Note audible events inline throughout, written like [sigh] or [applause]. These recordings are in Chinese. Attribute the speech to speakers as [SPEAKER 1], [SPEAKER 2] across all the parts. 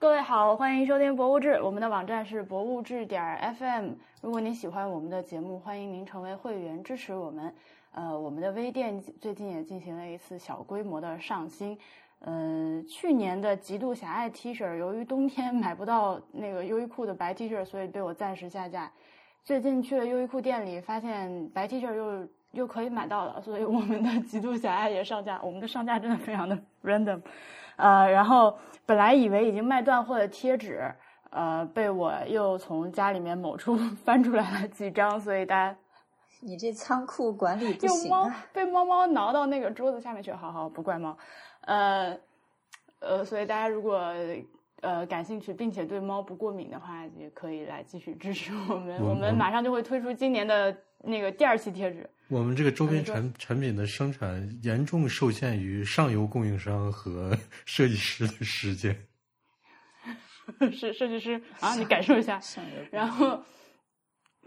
[SPEAKER 1] 各位好，欢迎收听《博物志》，我们的网站是博物志点 FM。如果您喜欢我们的节目，欢迎您成为会员支持我们。呃，我们的微店最近也进行了一次小规模的上新。呃，去年的极度狭隘 T 恤，由于冬天买不到那个优衣库的白 T 恤，所以被我暂时下架。最近去了优衣库店里，发现白 T 恤又又可以买到了，所以我们的极度狭隘也上架。我们的上架真的非常的 random。呃，然后本来以为已经卖断货的贴纸，呃，被我又从家里面某处 [laughs] 翻出来了几张，所以大家，[laughs]
[SPEAKER 2] 你这仓库管理不行
[SPEAKER 1] 啊！被猫猫挠到那个桌子下面去，好好不怪猫，呃，呃，所以大家如果呃感兴趣，并且对猫不过敏的话，也可以来继续支持我们。我们马上就会推出今年的那个第二期贴纸。
[SPEAKER 3] 我们这个周边产产品的生产严重受限于上游供应商和设计师的时间。[laughs]
[SPEAKER 1] 设设计师啊，你感受一下。然后，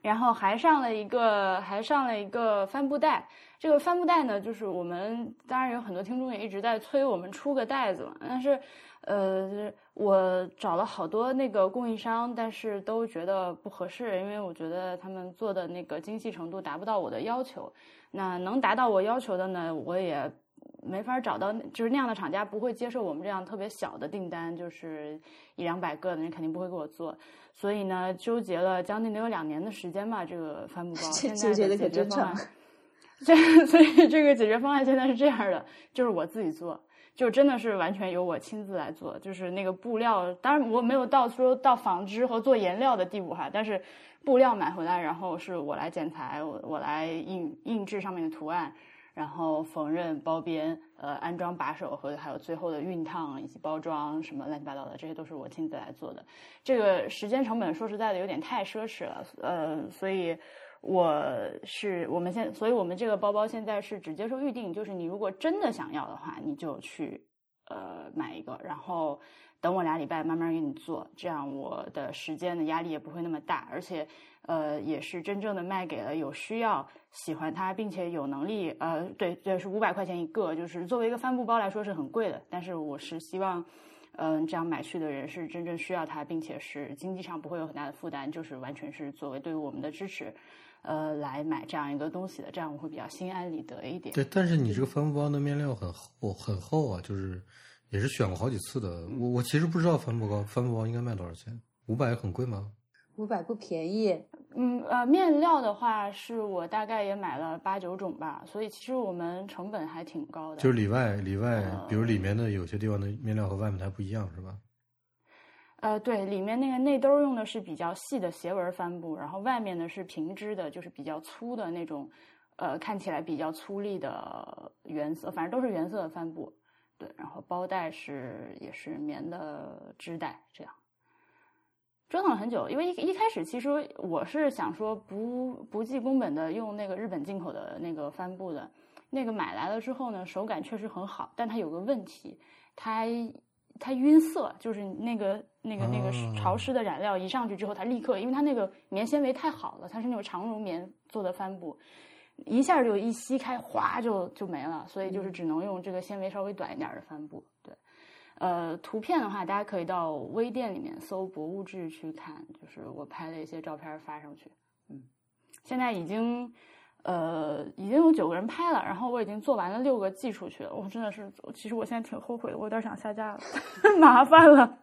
[SPEAKER 1] 然后还上了一个，还上了一个帆布袋。这个帆布袋呢，就是我们当然有很多听众也一直在催我们出个袋子嘛，但是。呃，我找了好多那个供应商，但是都觉得不合适，因为我觉得他们做的那个精细程度达不到我的要求。那能达到我要求的呢，我也没法找到，就是那样的厂家不会接受我们这样特别小的订单，就是一两百个的人肯定不会给我做。所以呢，纠结了将近得有两年的时间吧，这个帆布包。
[SPEAKER 2] 纠结的可真
[SPEAKER 1] 长。这 [laughs] 所以这个解决方案现在是这样的，就是我自己做。就真的是完全由我亲自来做，就是那个布料，当然我没有到说到纺织和做颜料的地步哈，但是布料买回来，然后是我来剪裁，我我来印印制上面的图案，然后缝纫、包边，呃，安装把手和还有最后的熨烫以及包装什么乱七八糟的，这些都是我亲自来做的。这个时间成本说实在的有点太奢侈了，呃，所以。我是我们现，所以我们这个包包现在是只接受预定，就是你如果真的想要的话，你就去呃买一个，然后等我俩礼拜慢慢给你做，这样我的时间的压力也不会那么大，而且呃也是真正的卖给了有需要、喜欢它并且有能力呃对，这是五百块钱一个，就是作为一个帆布包来说是很贵的，但是我是希望嗯这样买去的人是真正需要它，并且是经济上不会有很大的负担，就是完全是作为对于我们的支持。呃，来买这样一个东西的，这样我会比较心安理得一点。
[SPEAKER 3] 对，但是你这个帆布包的面料很厚，很厚啊，就是也是选过好几次的。我我其实不知道帆布包帆布包应该卖多少钱，五百很贵吗？
[SPEAKER 2] 五百不便宜。
[SPEAKER 1] 嗯呃，面料的话是我大概也买了八九种吧，所以其实我们成本还挺高的。
[SPEAKER 3] 就是里外里外，比如里面的有些地方的面料和外面它不一样，是吧？
[SPEAKER 1] 呃，对，里面那个内兜用的是比较细的斜纹帆布，然后外面呢是平织的，就是比较粗的那种，呃，看起来比较粗粝的原色，反正都是原色的帆布。对，然后包带是也是棉的织带，这样折腾了很久。因为一一开始其实我是想说不不计工本的用那个日本进口的那个帆布的，那个买来了之后呢，手感确实很好，但它有个问题，它。它晕色，就是那个那个那个潮湿的染料一上去之后，它立刻，因为它那个棉纤维太好了，它是那种长绒棉做的帆布，一下就一吸开，哗就就没了，所以就是只能用这个纤维稍微短一点的帆布。对，呃，图片的话，大家可以到微店里面搜“博物志”去看，就是我拍的一些照片发上去。嗯，现在已经。呃，已经有九个人拍了，然后我已经做完了六个寄出去了。我真的是，其实我现在挺后悔的，我有点想下架了，[laughs] 麻烦了，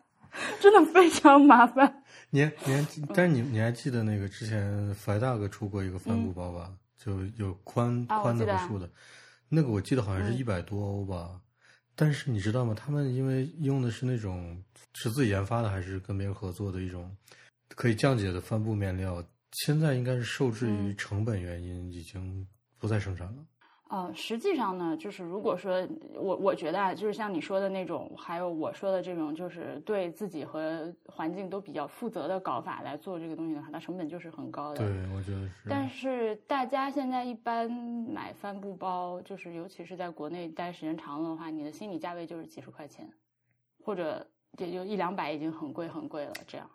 [SPEAKER 1] 真的非常麻烦。
[SPEAKER 3] 你你还，但是你你还记得那个之前 Fidog 出过一个帆布包吧？就有宽宽的和竖的，那个我记得好像是一百多欧吧。但是你知道吗？他们因为用的是那种是自己研发的，还是跟别人合作的一种可以降解的帆布面料？现在应该是受制于成本原因，已经不再生产了。
[SPEAKER 1] 呃，实际上呢，就是如果说我我觉得啊，就是像你说的那种，还有我说的这种，就是对自己和环境都比较负责的搞法来做这个东西的话，它成本就是很高的。
[SPEAKER 3] 对，我觉得是。
[SPEAKER 1] 但是大家现在一般买帆布包，就是尤其是在国内待时间长了的话，你的心理价位就是几十块钱，或者也就一两百，已经很贵很贵了，这样。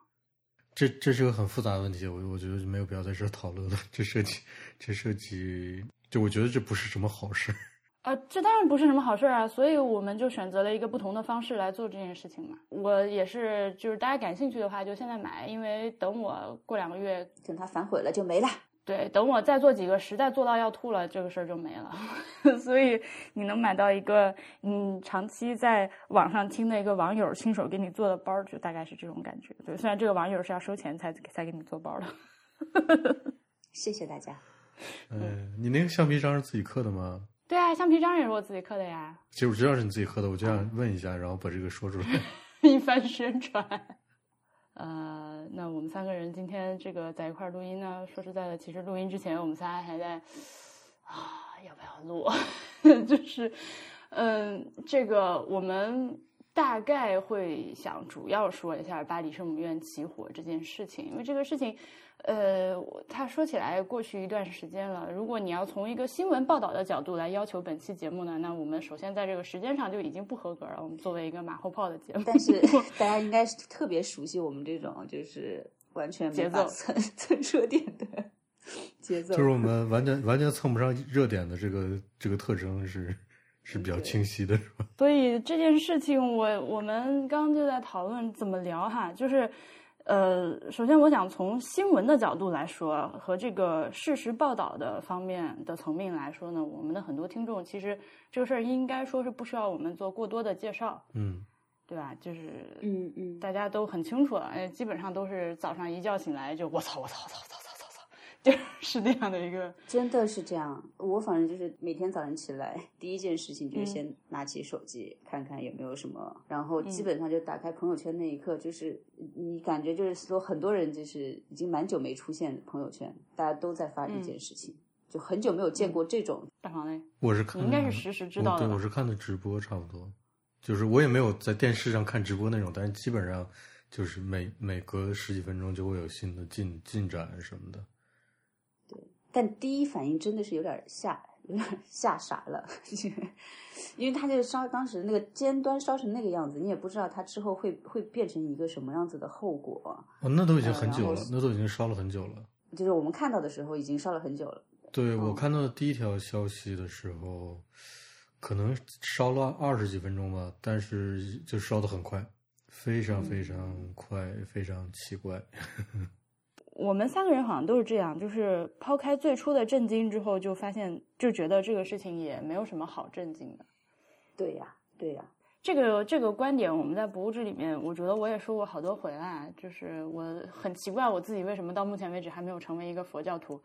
[SPEAKER 3] 这这是个很复杂的问题，我我觉得没有必要在这讨论了。这涉及，这涉及，就我觉得这不是什么好事。
[SPEAKER 1] 啊，[laughs] 这当然不是什么好事啊，所以我们就选择了一个不同的方式来做这件事情嘛。我也是，就是大家感兴趣的话，就现在买，因为等我过两个月，
[SPEAKER 2] 等它反悔了就没了。
[SPEAKER 1] 对，等我再做几个，实在做到要吐了，这个事儿就没了。[laughs] 所以你能买到一个，嗯，长期在网上听的一个网友亲手给你做的包，就大概是这种感觉。对，虽然这个网友是要收钱才才给你做包的。[laughs]
[SPEAKER 2] 谢谢大家。[laughs]
[SPEAKER 3] 嗯，你那个橡皮章是自己刻的吗？
[SPEAKER 1] 对啊，橡皮章也是我自己刻的呀。
[SPEAKER 3] 其实我知道是你自己刻的，我就想问一下，然后把这个说出来。[laughs]
[SPEAKER 1] 一番宣传。呃，那我们三个人今天这个在一块录音呢，说实在的，其实录音之前我们仨还在啊，要不要录？[laughs] 就是，嗯，这个我们大概会想主要说一下巴黎圣母院起火这件事情，因为这个事情。呃，他说起来过去一段时间了。如果你要从一个新闻报道的角度来要求本期节目呢，那我们首先在这个时间上就已经不合格了。我们作为一个马后炮的节目，
[SPEAKER 2] 但是大家应该是特别熟悉我们这种就是完全
[SPEAKER 1] 节奏
[SPEAKER 2] 蹭蹭热点的节奏，
[SPEAKER 3] 就是我们完全完全蹭不上热点的这个这个特征是是比较清晰的，是吧？[laughs]
[SPEAKER 1] 所以这件事情，我我们刚刚就在讨论怎么聊哈，就是。呃，首先我想从新闻的角度来说，和这个事实报道的方面的层面来说呢，我们的很多听众其实这个事儿应该说是不需要我们做过多的介绍，
[SPEAKER 3] 嗯，
[SPEAKER 1] 对吧？就是，
[SPEAKER 2] 嗯嗯，
[SPEAKER 1] 大家都很清楚了，基本上都是早上一觉醒来就我操我操我操我操。就 [laughs] 是那样的一个，
[SPEAKER 2] 真的是这样。我反正就是每天早上起来，第一件事情就是先拿起手机看看有没有什么，然后基本上就打开朋友圈那一刻，就是你感觉就是说很多人就是已经蛮久没出现朋友圈，大家都在发这件事情，就很久没有见过这种。
[SPEAKER 1] 大黄嘞，
[SPEAKER 3] 我是看，
[SPEAKER 1] 应该是实时知道
[SPEAKER 3] 的。对，我是看的直播，差不多。就是我也没有在电视上看直播那种，但是基本上就是每每隔十几分钟就会有新的进进展什么的。
[SPEAKER 2] 但第一反应真的是有点吓，有点吓傻了，[laughs] 因为他这个烧当时那个尖端烧成那个样子，你也不知道它之后会会变成一个什么样子的后果。
[SPEAKER 3] 哦，那都已经很久了，那都已经烧了很久了。
[SPEAKER 2] 就是我们看到的时候，已经烧了很久了。
[SPEAKER 3] 对我看到的第一条消息的时候，可能烧了二十几分钟吧，但是就烧的很快，非常非常快，非常奇怪。
[SPEAKER 1] 我们三个人好像都是这样，就是抛开最初的震惊之后，就发现就觉得这个事情也没有什么好震惊的。
[SPEAKER 2] 对呀，对呀，
[SPEAKER 1] 这个这个观点我们在《博物志》里面，我觉得我也说过好多回了。就是我很奇怪我自己为什么到目前为止还没有成为一个佛教徒，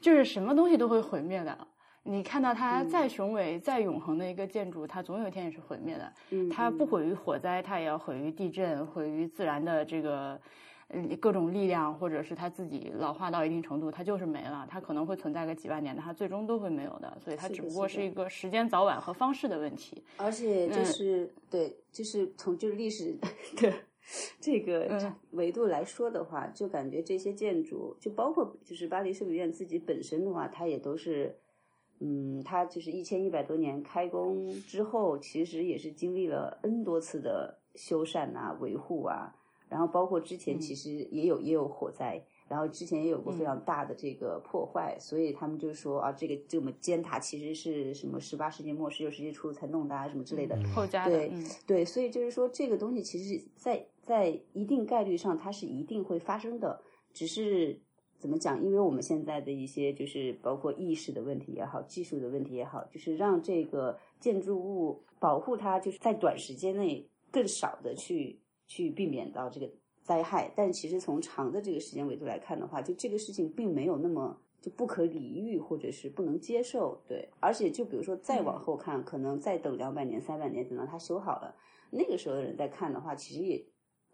[SPEAKER 1] 就是什么东西都会毁灭的。你看到它再雄伟、再永恒的一个建筑，它总有一天也是毁灭的。它不毁于火灾，它也要毁于地震，毁于自然的这个。各种力量，或者是它自己老化到一定程度，它就是没了。它可能会存在个几万年，它最终都会没有的。所以它只不过是一个时间早晚和方式的问题。
[SPEAKER 2] 而且就是对，就是从就是历史的 [laughs] 这个维度来说的话，就感觉这些建筑，就包括就是巴黎圣母院自己本身的话，它也都是，嗯，它就是一千一百多年开工之后，其实也是经历了 N 多次的修缮啊、维护啊。然后包括之前其实也有也有火灾，然后之前也有过非常大的这个破坏，所以他们就说啊，这个这么尖塔其实是什么十八世纪末十九世纪初才弄的啊，什么之类的
[SPEAKER 1] 后加
[SPEAKER 2] 的。对对，所以就是说这个东西其实，在在一定概率上它是一定会发生的，只是怎么讲？因为我们现在的一些就是包括意识的问题也好，技术的问题也好，就是让这个建筑物保护它，就是在短时间内更少的去。去避免到这个灾害，但其实从长的这个时间维度来看的话，就这个事情并没有那么就不可理喻或者是不能接受，对。而且就比如说再往后看，可能再等两百年、三百年，等到它修好了，那个时候的人在看的话，其实也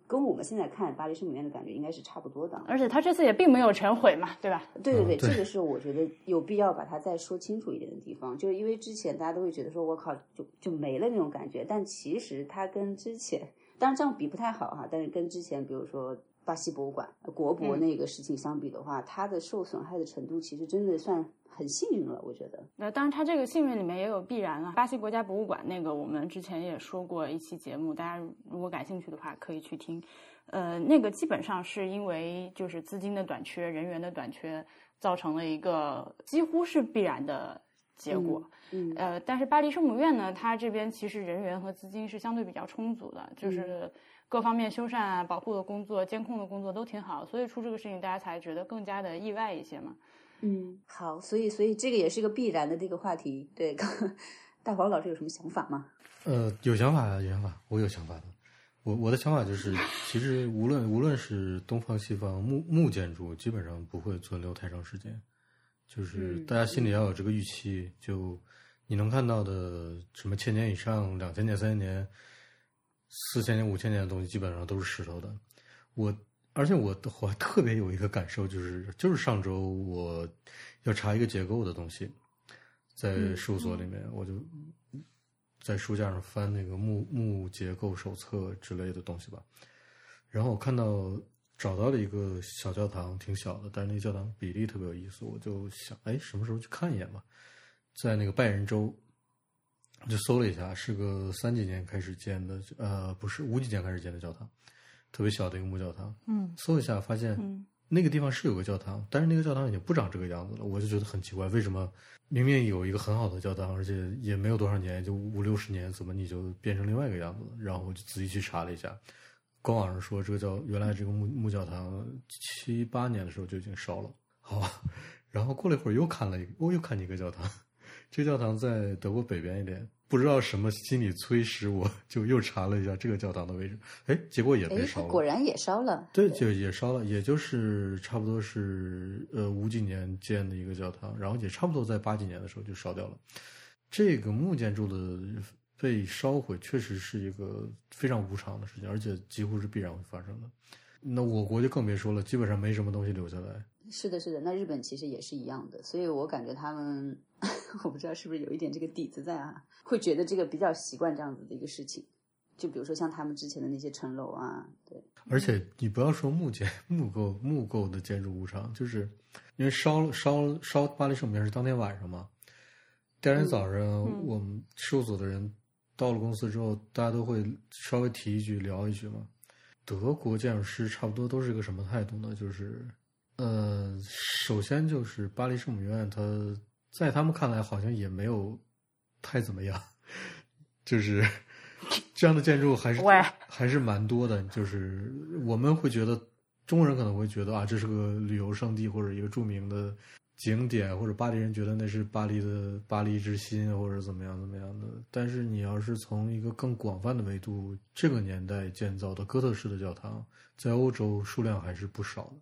[SPEAKER 2] 跟我们现在看巴黎圣母院的感觉应该是差不多的。
[SPEAKER 1] 而且他这次也并没有全毁嘛，对吧？
[SPEAKER 2] 对对对，这个是我觉得有必要把它再说清楚一点的地方，就是因为之前大家都会觉得说我靠，就就没了那种感觉，但其实它跟之前。当然这样比不太好哈，但是跟之前比如说巴西博物馆国博那个事情相比的话，它的受损害的程度其实真的算很幸运了，我觉得。
[SPEAKER 1] 那当然，它这个幸运里面也有必然了。巴西国家博物馆那个，我们之前也说过一期节目，大家如果感兴趣的话可以去听。呃，那个基本上是因为就是资金的短缺、人员的短缺，造成了一个几乎是必然的。结果。
[SPEAKER 2] 嗯，
[SPEAKER 1] 呃，但是巴黎圣母院呢，它这边其实人员和资金是相对比较充足的，就是各方面修缮啊、保护的工作、监控的工作都挺好，所以出这个事情大家才觉得更加的意外一些嘛。
[SPEAKER 2] 嗯，好，所以所以这个也是一个必然的这个话题。对，[laughs] 大黄老师有什么想法吗？
[SPEAKER 3] 呃，有想法啊，有想法，我有想法的。我我的想法就是，其实无论无论是东方西方，木木建筑基本上不会存留太长时间，就是大家心里要有这个预期。就你能看到的什么千年以上、两千年、三千年、四千年、五千年的东西，基本上都是石头的。我而且我我还特别有一个感受，就是就是上周我要查一个结构的东西，在事务所里面，我就。在书架上翻那个木木结构手册之类的东西吧，然后我看到找到了一个小教堂，挺小的，但是那个教堂比例特别有意思，我就想，哎，什么时候去看一眼吧？在那个拜仁州，我就搜了一下，是个三几年开始建的，呃，不是五几年开始建的教堂，特别小的一个木教堂。
[SPEAKER 1] 嗯，
[SPEAKER 3] 搜一下发现，那个地方是有个教堂，但是那个教堂已经不长这个样子了，我就觉得很奇怪，为什么？明明有一个很好的教堂，而且也没有多少年，就五六十年，怎么你就变成另外一个样子了？然后我就仔细去查了一下，官网上说这个叫原来这个木木教堂七八年的时候就已经烧了，好吧？然后过了一会儿又看了一个，我又看见一个教堂，这个教堂在德国北边一点。不知道什么心理催使，我就又查了一下这个教堂的位置，哎，结果也被烧了。
[SPEAKER 2] 果然也烧了。
[SPEAKER 3] 对，就也烧了，也就是差不多是呃五几年建的一个教堂，然后也差不多在八几年的时候就烧掉了。这个木建筑的被烧毁，确实是一个非常无常的事情，而且几乎是必然会发生的。那我国就更别说了，基本上没什么东西留下来。
[SPEAKER 2] 是的，是的，那日本其实也是一样的，所以我感觉他们，[laughs] 我不知道是不是有一点这个底子在啊，会觉得这个比较习惯这样子的一个事情。就比如说像他们之前的那些城楼啊，对。
[SPEAKER 3] 而且你不要说木建木构木构的建筑无常，就是因为烧烧烧巴黎圣母院是当天晚上嘛，第二天早上我们事务所的人到了公司之后，大家都会稍微提一句聊一句嘛。德国建筑师差不多都是一个什么态度呢？就是。呃，首先就是巴黎圣母院，它在他们看来好像也没有太怎么样，[laughs] 就是这样的建筑还是还是蛮多的。就是我们会觉得，中国人可能会觉得啊，这是个旅游胜地或者一个著名的景点，或者巴黎人觉得那是巴黎的巴黎之心，或者怎么样怎么样的。但是你要是从一个更广泛的维度，这个年代建造的哥特式的教堂，在欧洲数量还是不少的。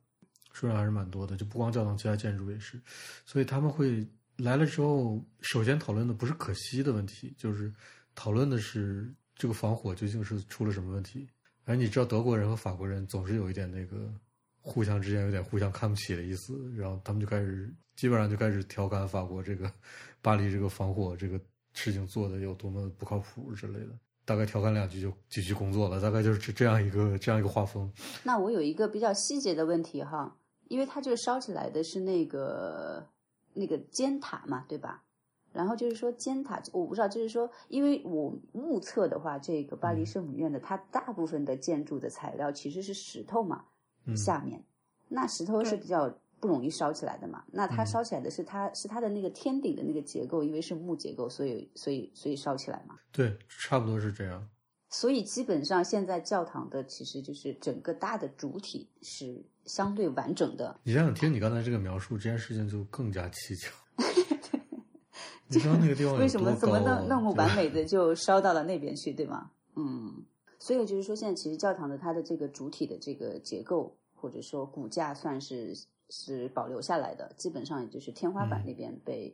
[SPEAKER 3] 数量还是蛮多的，就不光教堂，其他建筑也是，所以他们会来了之后，首先讨论的不是可惜的问题，就是讨论的是这个防火究竟是出了什么问题。而你知道，德国人和法国人总是有一点那个互相之间有点互相看不起的意思，然后他们就开始基本上就开始调侃法国这个巴黎这个防火这个事情做的有多么不靠谱之类的。大概调侃两句就继续工作了，大概就是这这样一个 [laughs] 这样一个画风。
[SPEAKER 2] 那我有一个比较细节的问题哈。因为它这个烧起来的是那个那个尖塔嘛，对吧？然后就是说尖塔，我不知道，就是说，因为我目测的话，这个巴黎圣母院的它大部分的建筑的材料其实是石头嘛，下面那石头是比较不容易烧起来的嘛。那它烧起来的是它是它的那个天顶的那个结构，因为是木结构，所以所以所以烧起来嘛。
[SPEAKER 3] 对，差不多是这样。
[SPEAKER 2] 所以基本上现在教堂的其实就是整个大的主体是相对完整的。
[SPEAKER 3] 你想想，听你刚才这个描述，这件事情就更加蹊跷。[laughs] 你知道那个地方
[SPEAKER 2] 为什么怎么那那么完美的就烧到了那边去，对吗？嗯，所以就是说，现在其实教堂的它的这个主体的这个结构或者说骨架算是是保留下来的，基本上也就是天花板那边被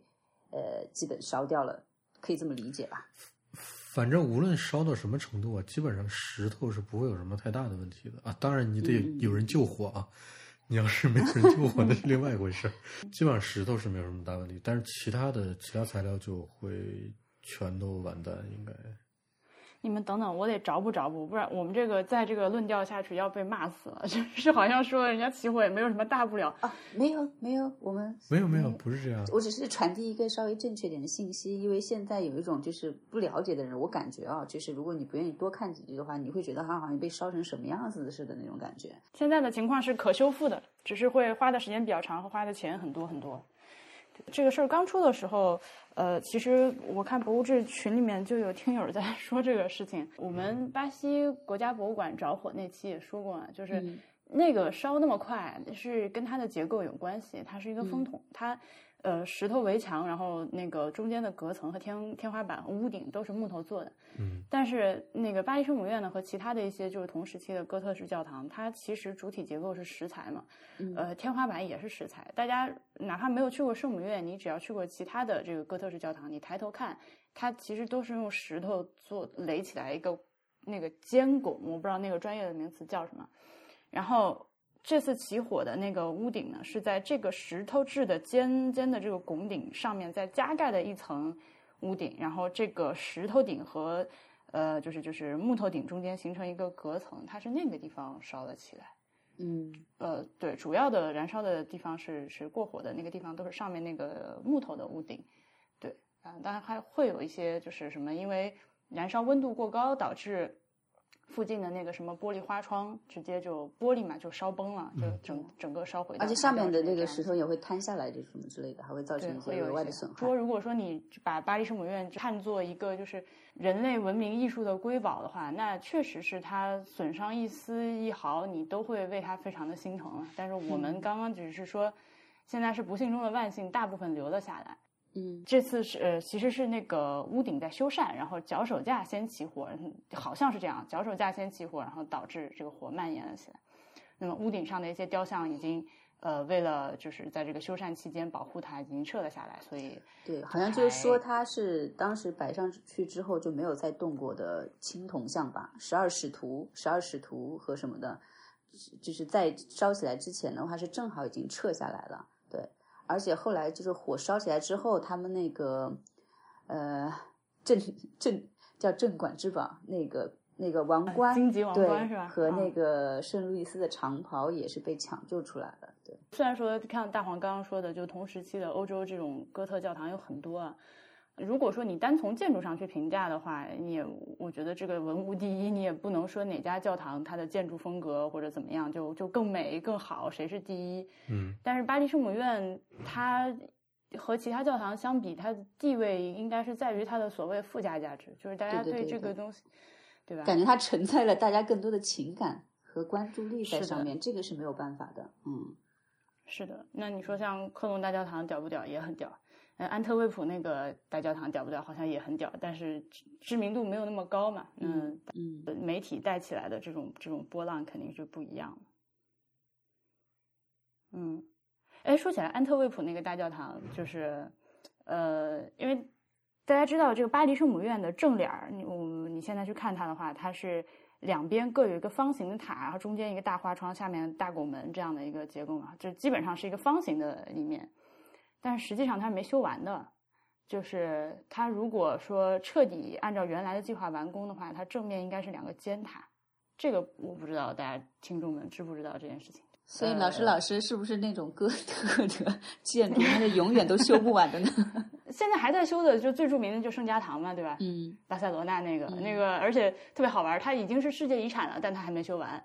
[SPEAKER 2] 呃基本烧掉了，可以这么理解吧？
[SPEAKER 3] 反正无论烧到什么程度啊，基本上石头是不会有什么太大的问题的啊。当然你得有人救火啊，你要是没有人救火那是另外一回事。[laughs] 基本上石头是没有什么大问题，但是其他的其他材料就会全都完蛋，应该。
[SPEAKER 1] 你们等等，我得找补找补，不然我们这个在这个论调下去要被骂死了。[laughs] 就是好像说人家起火也没有什么大不了
[SPEAKER 2] 啊，没有没有，我们
[SPEAKER 3] 没有没有，不是这样。
[SPEAKER 2] 我只是传递一个稍微正确点的信息，因为现在有一种就是不了解的人，我感觉啊，就是如果你不愿意多看几句的话，你会觉得他好像被烧成什么样子似的那种感觉。
[SPEAKER 1] 现在的情况是可修复的，只是会花的时间比较长和花的钱很多很多。这个事儿刚出的时候，呃，其实我看博物志群里面就有听友在 [laughs] 说这个事情。我们巴西国家博物馆着火那期也说过啊，就是那个烧那么快是跟它的结构有关系，它是一个风筒，它。呃，石头围墙，然后那个中间的隔层和天天花板、屋顶都是木头做的。
[SPEAKER 3] 嗯，
[SPEAKER 1] 但是那个巴黎圣母院呢，和其他的一些就是同时期的哥特式教堂，它其实主体结构是石材嘛。呃，天花板也是石材。大家哪怕没有去过圣母院，你只要去过其他的这个哥特式教堂，你抬头看，它其实都是用石头做垒起来一个那个尖拱，我不知道那个专业的名词叫什么。然后。这次起火的那个屋顶呢，是在这个石头制的尖尖的这个拱顶上面再加盖的一层屋顶，然后这个石头顶和呃，就是就是木头顶中间形成一个隔层，它是那个地方烧了起来。
[SPEAKER 2] 嗯，
[SPEAKER 1] 呃，对，主要的燃烧的地方是是过火的那个地方，都是上面那个木头的屋顶。对，啊，当然还会有一些就是什么，因为燃烧温度过高导致。附近的那个什么玻璃花窗，直接就玻璃嘛就烧崩了，就整整个烧毁。
[SPEAKER 2] 而且下面的那个石头也会坍下来，这什么之类的，还会造成一些额外的损害。
[SPEAKER 1] 说如果说你把巴黎圣母院看作一个就是人类文明艺术的瑰宝的话，那确实是它损伤一丝一毫，你都会为它非常的心疼。但是我们刚刚只是说，现在是不幸中的万幸，大部分留了下来。
[SPEAKER 2] 嗯，
[SPEAKER 1] 这次是呃，其实是那个屋顶在修缮，然后脚手架先起火，好像是这样，脚手架先起火，然后导致这个火蔓延了起来。那么屋顶上的一些雕像已经呃，为了就是在这个修缮期间保护它，已经撤了下来，所以
[SPEAKER 2] 对，好像就是说它是当时摆上去之后就没有再动过的青铜像吧？十二使徒、十二使徒和什么的，就是在烧起来之前的话是正好已经撤下来了。而且后来就是火烧起来之后，他们那个呃镇镇叫镇馆之宝，那个那个王冠，
[SPEAKER 1] 荆棘王冠是吧？
[SPEAKER 2] 和那个圣路易斯的长袍也是被抢救出来了。对，
[SPEAKER 1] 虽然说看大黄刚刚说的，就同时期的欧洲这种哥特教堂有很多。啊。如果说你单从建筑上去评价的话，你也我觉得这个文物第一，你也不能说哪家教堂它的建筑风格或者怎么样就就更美更好，谁是第一？
[SPEAKER 3] 嗯。
[SPEAKER 1] 但是巴黎圣母院它和其他教堂相比，它的地位应该是在于它的所谓附加价值，就是大家对这个东西，
[SPEAKER 2] 对
[SPEAKER 1] 吧？
[SPEAKER 2] 感觉它承载了大家更多的情感和关注力在上面，这个是没有办法的。嗯，
[SPEAKER 1] 是的。那你说像科隆大教堂屌不屌？也很屌。安特卫普那个大教堂屌不屌？好像也很屌，但是知名度没有那么高嘛。
[SPEAKER 2] 嗯嗯，
[SPEAKER 1] 媒体带起来的这种这种波浪肯定是不一样的。嗯，哎，说起来，安特卫普那个大教堂，就是呃，因为大家知道这个巴黎圣母院的正脸儿，你我你现在去看它的话，它是两边各有一个方形的塔，然后中间一个大花窗，下面大拱门这样的一个结构嘛，就基本上是一个方形的立面。但是实际上它是没修完的，就是它如果说彻底按照原来的计划完工的话，它正面应该是两个尖塔。这个我不知道大家听众们知不知道这件事情。
[SPEAKER 2] 所以老师老师是不是那种哥特的建筑，它是永远都修不完的呢？[laughs]
[SPEAKER 1] 现在还在修的，就最著名的就圣家堂嘛，对吧？
[SPEAKER 2] 嗯。
[SPEAKER 1] 巴塞罗那那个那个，而且特别好玩，它已经是世界遗产了，但它还没修完。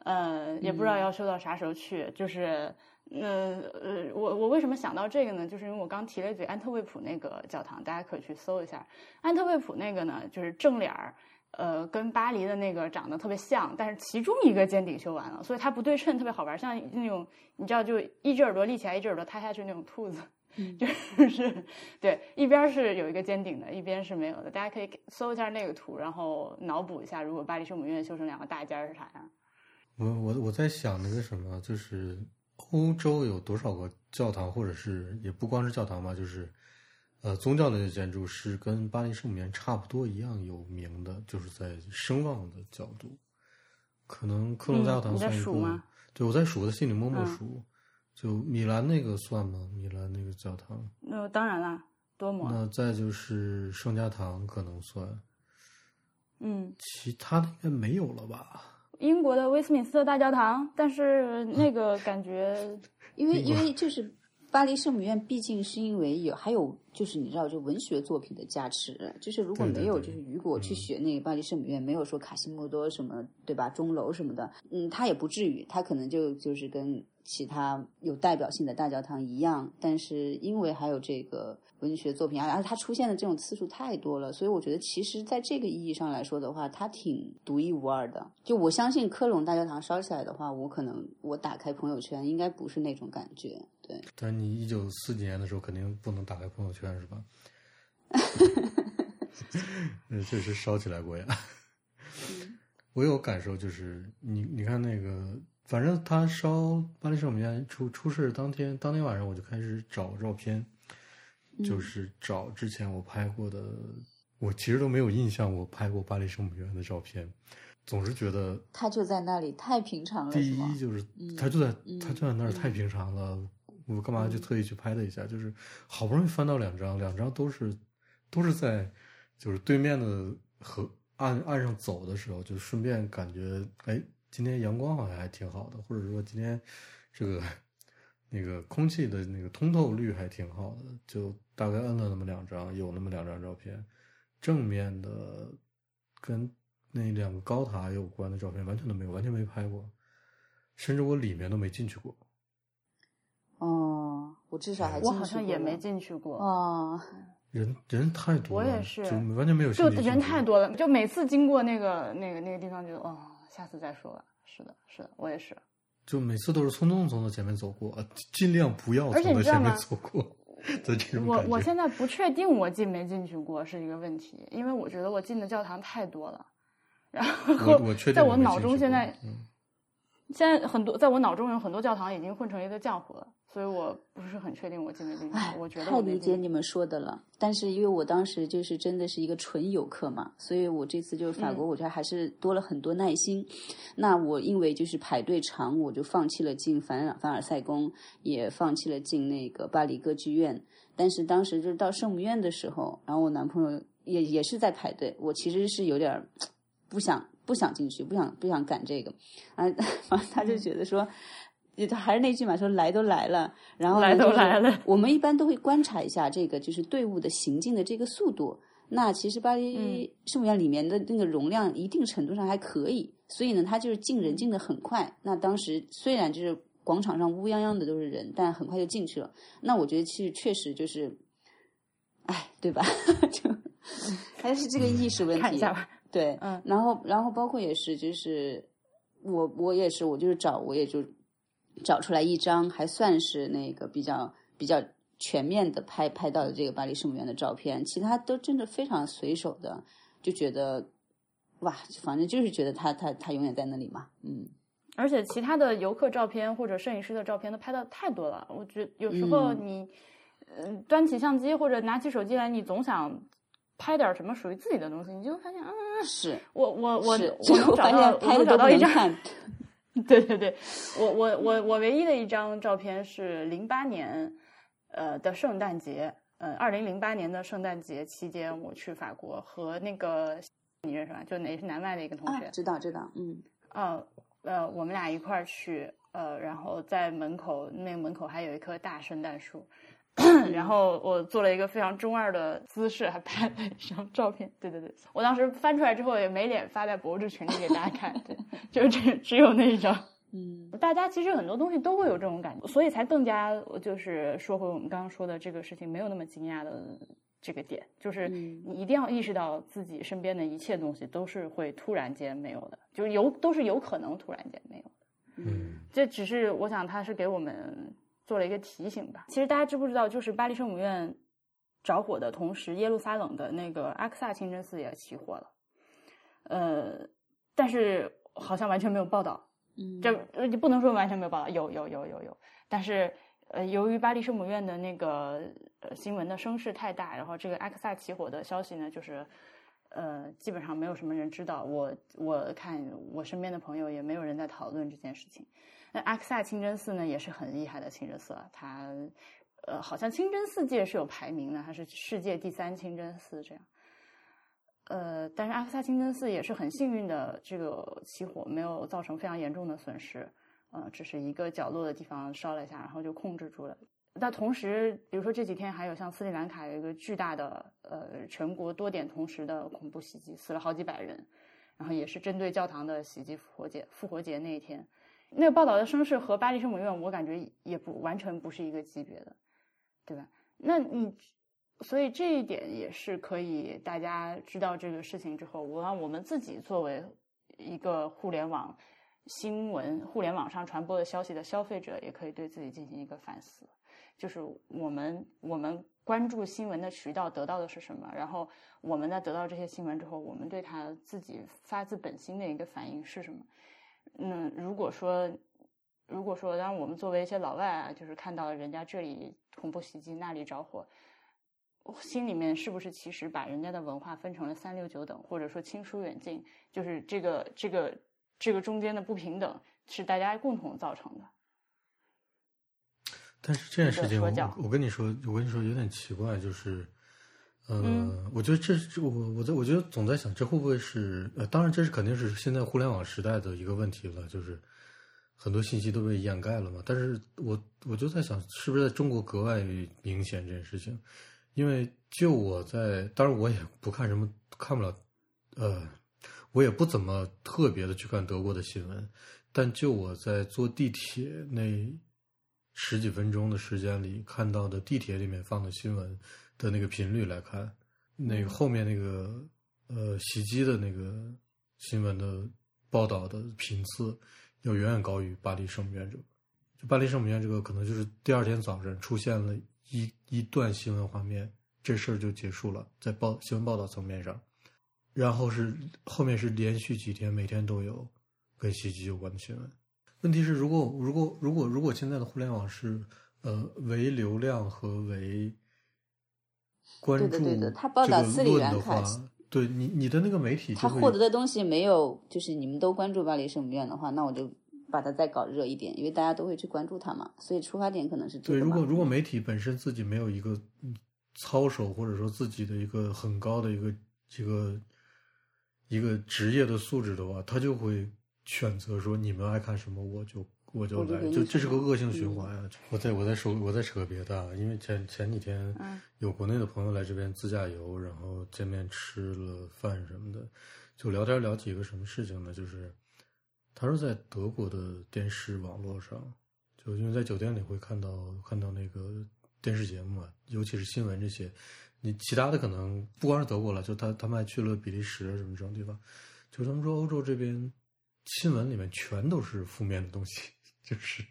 [SPEAKER 1] 呃，也不知道要修到啥时候去，就是。呃呃，我我为什么想到这个呢？就是因为我刚提了一嘴安特卫普那个教堂，大家可以去搜一下。安特卫普那个呢，就是正脸儿，呃，跟巴黎的那个长得特别像，但是其中一个尖顶修完了，所以它不对称，特别好玩，像那种你知道，就一只耳朵立起来，一只耳朵塌下去那种兔子，[laughs] 就是对，一边是有一个尖顶的，一边是没有的。大家可以搜一下那个图，然后脑补一下，如果巴黎圣母院修成两个大尖儿是啥样。
[SPEAKER 3] 我我我在想那个什么，就是。欧洲有多少个教堂，或者是也不光是教堂吧，就是，呃，宗教类的建筑是跟巴黎圣母院差不多一样有名的，就是在声望的角度，可能科隆大教堂算一个。对，我在数，我在心里默默数。就米兰那个算吗？米兰那个教堂？
[SPEAKER 1] 那当然啦，多么。
[SPEAKER 3] 那再就是圣家堂可能算。
[SPEAKER 1] 嗯。
[SPEAKER 3] 其他的应该没有了吧？
[SPEAKER 1] 英国的威斯敏斯特大教堂，但是那个感觉，[laughs]
[SPEAKER 2] 因为因为就是巴黎圣母院，毕竟是因为有还有就是你知道，就文学作品的加持，就是如果没有就是雨果去学那个巴黎圣母院，没有说卡西莫多什么对吧，钟楼什么的，嗯，他也不至于，他可能就就是跟其他有代表性的大教堂一样，但是因为还有这个文学作品，而且它出现的这种次数太多了，所以我觉得其实在这个意义上来说的话，它挺独一无二的。就我相信科隆大教堂烧起来的话，我可能我打开朋友圈应该不是那种感觉。对，
[SPEAKER 3] 但你一九四几年的时候肯定不能打开朋友圈是吧？那 [laughs] 确实烧起来过呀。[laughs] 我有感受，就是你你看那个，反正他烧巴黎圣母院出出事当天，当天晚上我就开始找照片，就是找之前我拍过的，我其实都没有印象我拍过巴黎圣母院的照片，总是觉得
[SPEAKER 2] 他就在那里太平常了。
[SPEAKER 3] 第一就是他就在他就在那儿太平常了。我干嘛就特意去拍了一下？就是好不容易翻到两张，两张都是都是在就是对面的河岸岸上走的时候，就顺便感觉哎，今天阳光好像还挺好的，或者说今天这个 [laughs] 那个空气的那个通透率还挺好的，就大概摁了那么两张，有那么两张照片，正面的跟那两个高塔有关的照片完全都没有，完全没拍过，甚至我里面都没进去过。
[SPEAKER 2] 哦，我至少还我
[SPEAKER 1] 好像也没进去过
[SPEAKER 2] 哦。
[SPEAKER 3] 人人太多了，
[SPEAKER 1] 我也是，
[SPEAKER 3] 就完全没有。
[SPEAKER 1] 就人太多了，就每次经过那个那个那个地方，就哦，下次再说吧。是的，是的，我也是。
[SPEAKER 3] 就每次都是匆匆从他前面走过，尽量不要从他前面走过。[laughs] 的这种
[SPEAKER 1] 我我现在不确定我进没进去过是一个问题，因为我觉得我进的教堂太多了。然后在我脑中现在，现在很多在我脑中有很多教堂已经混成一个浆糊了。所以我不是很确定我进没进去。我觉得
[SPEAKER 2] 太理解你们说的了。但是因为我当时就是真的是一个纯游客嘛，所以我这次就是法国，我觉得还是多了很多耐心。那我因为就是排队长，我就放弃了进凡尔凡尔赛宫，也放弃了进那个巴黎歌剧院。但是当时就是到圣母院的时候，然后我男朋友也也是在排队，我其实是有点不想不想进去，不想不想赶这个啊，[laughs] 反正他就觉得说。也还是那句嘛，说来都来了，然后
[SPEAKER 1] 来都来了。
[SPEAKER 2] 我们一般都会观察一下这个，就是队伍的行进的这个速度。那其实巴黎圣母院里面的那个容量一定程度上还可以，所以呢，它就是进人进的很快。那当时虽然就是广场上乌泱泱的都是人，但很快就进去了。那我觉得其实确实就是，哎，对吧？[laughs] 就还是这个意识问题。
[SPEAKER 1] 看一下吧。
[SPEAKER 2] 对，嗯。然后，然后包括也是，就是我我也是，我就是找我也就。找出来一张还算是那个比较比较全面的拍拍到的这个巴黎圣母院的照片，其他都真的非常随手的，就觉得哇，反正就是觉得他他他永远在那里嘛，嗯。
[SPEAKER 1] 而且其他的游客照片或者摄影师的照片都拍的太多了，我觉有时候你嗯端起相机或者拿起手机来，你总想拍点什么属于自己的东西，你就发现嗯
[SPEAKER 2] 是
[SPEAKER 1] 我我我 [laughs] 我能找到我能找到一张。[laughs] 对对对，我我我我唯一的一张照片是零八年，呃的圣诞节，呃二零零八年的圣诞节期间，我去法国和那个你认识吧？就也是南外的一个同学，
[SPEAKER 2] 知道知道，嗯，
[SPEAKER 1] 呃呃，我们俩一块儿去，呃，然后在门口，那个门口还有一棵大圣诞树。[clears throat] 然后我做了一个非常中二的姿势，还拍了一张照片。[laughs] 对对对，我当时翻出来之后也没脸发在博主群里给大家看，对，[laughs] 就只只有那一张。
[SPEAKER 2] 嗯，
[SPEAKER 1] 大家其实很多东西都会有这种感觉，所以才更加就是说回我们刚刚说的这个事情，没有那么惊讶的这个点，就是你一定要意识到自己身边的一切东西都是会突然间没有的，就是有都是有可能突然间没有的。
[SPEAKER 3] 嗯，
[SPEAKER 1] 这只是我想他是给我们。做了一个提醒吧。其实大家知不知道，就是巴黎圣母院着火的同时，耶路撒冷的那个阿克萨清真寺也起火了。呃，但是好像完全没有报道。
[SPEAKER 2] 嗯，
[SPEAKER 1] 这你不能说完全没有报道，有有有有有。但是呃，由于巴黎圣母院的那个呃新闻的声势太大，然后这个阿克萨起火的消息呢，就是呃基本上没有什么人知道。我我看我身边的朋友也没有人在讨论这件事情。那阿克萨清真寺呢，也是很厉害的清真寺了。它，呃，好像清真寺界是有排名的，它是世界第三清真寺这样。呃，但是阿克萨清真寺也是很幸运的，这个起火没有造成非常严重的损失，呃，只是一个角落的地方烧了一下，然后就控制住了。那同时，比如说这几天还有像斯里兰卡有一个巨大的呃全国多点同时的恐怖袭击，死了好几百人，然后也是针对教堂的袭击。复活节复活节那一天，那个报道的声势和巴黎圣母院，我感觉也不完全不是一个级别的，对吧？那你所以这一点也是可以大家知道这个事情之后，我让我们自己作为一个互联网新闻、互联网上传播的消息的消费者，也可以对自己进行一个反思。就是我们我们关注新闻的渠道得到的是什么？然后我们在得到这些新闻之后，我们对他自己发自本心的一个反应是什么？嗯，如果说如果说，当然我们作为一些老外啊，就是看到人家这里恐怖袭击，那里着火，心里面是不是其实把人家的文化分成了三六九等，或者说亲疏远近？就是这个这个这个中间的不平等是大家共同造成的。
[SPEAKER 3] 但是这件事情，我我跟你说，我跟你说有点奇怪，就是，呃，我觉得这是我我在我觉得总在想，这会不会是呃，当然这是肯定是现在互联网时代的一个问题了，就是很多信息都被掩盖了嘛。但是我我就在想，是不是在中国格外明显这件事情？因为就我在，当然我也不看什么，看不了，呃，我也不怎么特别的去看德国的新闻，但就我在坐地铁那。十几分钟的时间里看到的地铁里面放的新闻的那个频率来看，那个后面那个呃袭击的那个新闻的报道的频次要远远高于巴黎圣母院这个。就巴黎圣母院这个，可能就是第二天早晨出现了一一段新闻画面，这事儿就结束了，在报新闻报道层面上，然后是后面是连续几天每天都有跟袭击有关的新闻。问题是，如果如果如果如果现在的互联网是呃为流量和为关注
[SPEAKER 2] 这个论
[SPEAKER 3] 的话，对你你的那个媒体，
[SPEAKER 2] 他获得的东西没有，就是你们都关注巴黎圣母院的话，那我就把它再搞热一点，因为大家都会去关注它嘛，所以出发点可能是
[SPEAKER 3] 对。如果如果媒体本身自己没有一个操守，或者说自己的一个很高的一个这个一个职业的素质的话，他就会。选择说你们爱看什么，我就我就来，就这是个恶性循环啊！我在我在说我再扯别的，因为前前几天有国内的朋友来这边自驾游，然后见面吃了饭什么的，就聊天聊起一个什么事情呢？就是他说在德国的电视网络上，就因为在酒店里会看到看到那个电视节目嘛，尤其是新闻这些，你其他的可能不光是德国了，就他他们还去了比利时什么这种地方，就他们说欧洲这边。新闻里面全都是负面的东西，就是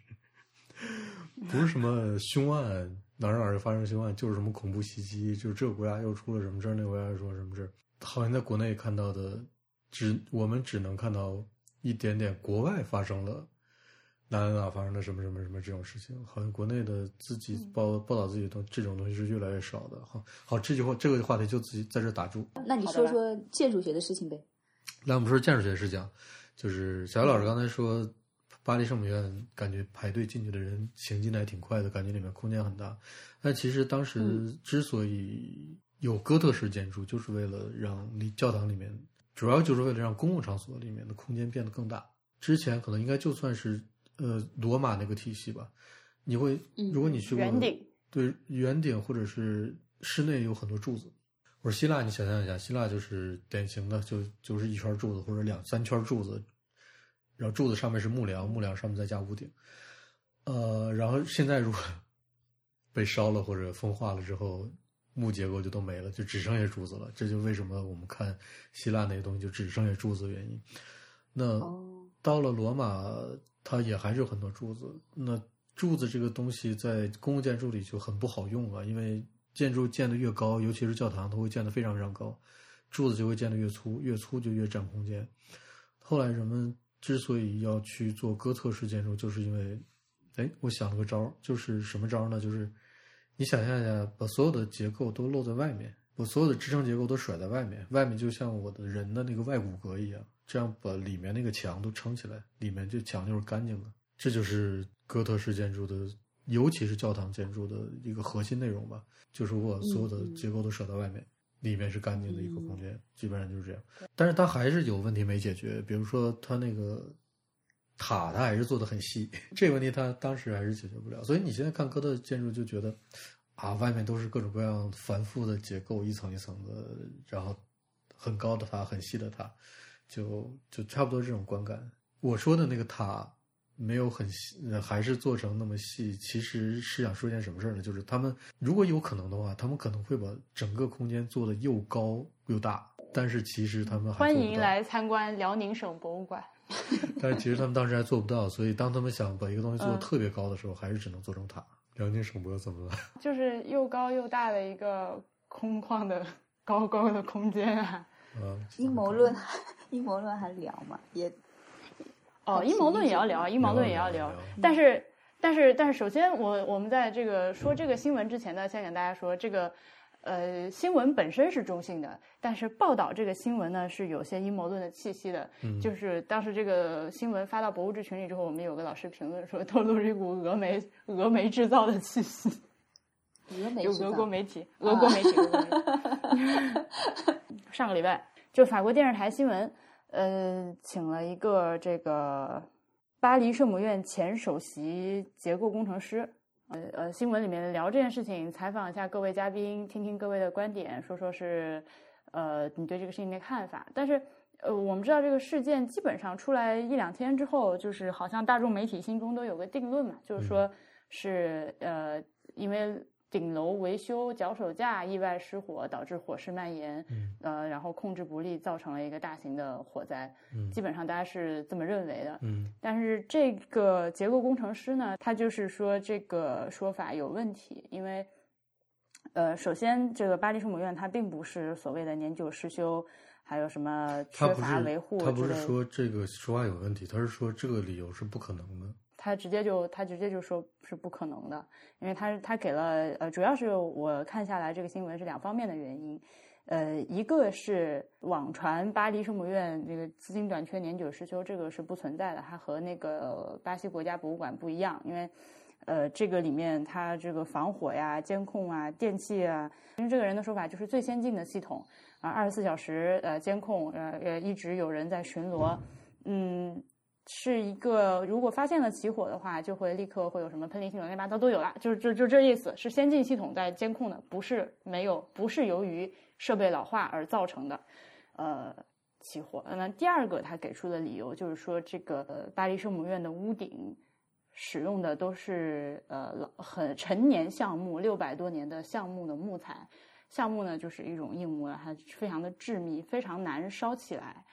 [SPEAKER 3] 不是什么凶案，哪儿哪儿又发生凶案，就是什么恐怖袭击，就是这个国家又出了什么事儿，那个国家又说什么事儿。好像在国内看到的，只我们只能看到一点点国外发生了哪哪哪发生了什么什么什么这种事情。好像国内的自己报报道自己的东这种东西是越来越少的。好，好，这句话这个话题就自己在这打住。
[SPEAKER 2] 那你说说建筑学的事情呗？
[SPEAKER 3] 那我们说建筑学的事情。就是小姚老师刚才说，巴黎圣母院感觉排队进去的人行进的还挺快的，感觉里面空间很大。但其实当时之所以有哥特式建筑，就是为了让离教堂里面，主要就是为了让公共场所里面的空间变得更大。之前可能应该就算是呃罗马那个体系吧，你会如果你去过
[SPEAKER 1] 圆顶，
[SPEAKER 3] 对圆顶或者是室内有很多柱子。我说希腊，你想象一下，希腊就是典型的，就就是一圈柱子或者两三圈柱子，然后柱子上面是木梁，木梁上面再加屋顶。呃，然后现在如果 [laughs] 被烧了或者风化了之后，木结构就都没了，就只剩下柱子了。这就为什么我们看希腊那些东西就只剩下柱子的原因。那到了罗马，它也还是有很多柱子。那柱子这个东西在公共建筑里就很不好用啊，因为。建筑建得越高，尤其是教堂，它会建得非常非常高，柱子就会建得越粗，越粗就越占空间。后来人们之所以要去做哥特式建筑，就是因为，哎，我想了个招儿，就是什么招儿呢？就是你想象一下，把所有的结构都露在外面，把所有的支撑结构都甩在外面，外面就像我的人的那个外骨骼一样，这样把里面那个墙都撑起来，里面就墙就是干净的。这就是哥特式建筑的。尤其是教堂建筑的一个核心内容吧，就是我所有的结构都甩在外面，里面是干净的一个空间，基本上就是这样。但是它还是有问题没解决，比如说它那个塔它还是做的很细，[laughs] 这个问题它当时还是解决不了。所以你现在看哥特建筑就觉得啊，外面都是各种各样繁复的结构，一层一层的，然后很高的塔，很细的塔，就就差不多这种观感。我说的那个塔。没有很细，还是做成那么细。其实是想说一件什么事儿呢？就是他们如果有可能的话，他们可能会把整个空间做的又高又大。但是其实他们
[SPEAKER 1] 欢迎来参观辽宁省博物馆。[laughs]
[SPEAKER 3] 但是其实他们当时还做不到，所以当他们想把一个东西做的特别高的时候，还是只能做成塔。辽宁省博怎么了？[laughs]
[SPEAKER 1] 就是又高又大的一个空旷的高高的空间
[SPEAKER 3] 啊。嗯，
[SPEAKER 2] 阴谋论，[laughs] 阴谋论还聊嘛？也。
[SPEAKER 1] 哦，阴谋论也要聊，阴谋论也要聊。但是，但是，但是，首先，我我们在这个说这个新闻之前呢，先给大家说，这个呃，新闻本身是中性的，但是报道这个新闻呢是有些阴谋论的气息的。就是当时这个新闻发到博物志群里之后，我们有个老师评论说，透露一股俄媒俄媒制造的气息。
[SPEAKER 2] 俄媒
[SPEAKER 1] 有 [laughs] 俄国媒体，俄国媒体。[laughs] 上个礼拜，就法国电视台新闻。呃，请了一个这个巴黎圣母院前首席结构工程师，呃呃，新闻里面聊这件事情，采访一下各位嘉宾，听听各位的观点，说说是呃你对这个事情的看法。但是呃，我们知道这个事件基本上出来一两天之后，就是好像大众媒体心中都有个定论嘛，就是说是呃因为。顶楼维修脚手架意外失火，导致火势蔓延，呃，然后控制不力，造成了一个大型的火灾。基本上大家是这么认为的。嗯但是这个结构工程师呢，他就是说这个说法有问题，因为，呃，首先这个巴黎圣母院它并不是所谓的年久失修，还有什么缺乏维护
[SPEAKER 3] 他不是说这个说法有问题，他是说这个理由是不可能的。
[SPEAKER 1] 他直接就他直接就说是不可能的，因为他他给了呃，主要是我看下来这个新闻是两方面的原因，呃，一个是网传巴黎圣母院这个资金短缺年久失修，这个是不存在的，它和那个巴西国家博物馆不一样，因为呃这个里面它这个防火呀、监控啊、电器啊，因为这个人的说法就是最先进的系统啊，二十四小时呃监控呃呃一直有人在巡逻，嗯。是一个，如果发现了起火的话，就会立刻会有什么喷淋系统、乱七八糟都有了，就是就就这意思，是先进系统在监控的，不是没有，不是由于设备老化而造成的，呃，起火。那第二个他给出的理由就是说，这个巴黎圣母院的屋顶使用的都是呃老很陈年橡木，六百多年的橡木的木材，橡木呢就是一种硬木了，它非常的致密，非常难烧起来。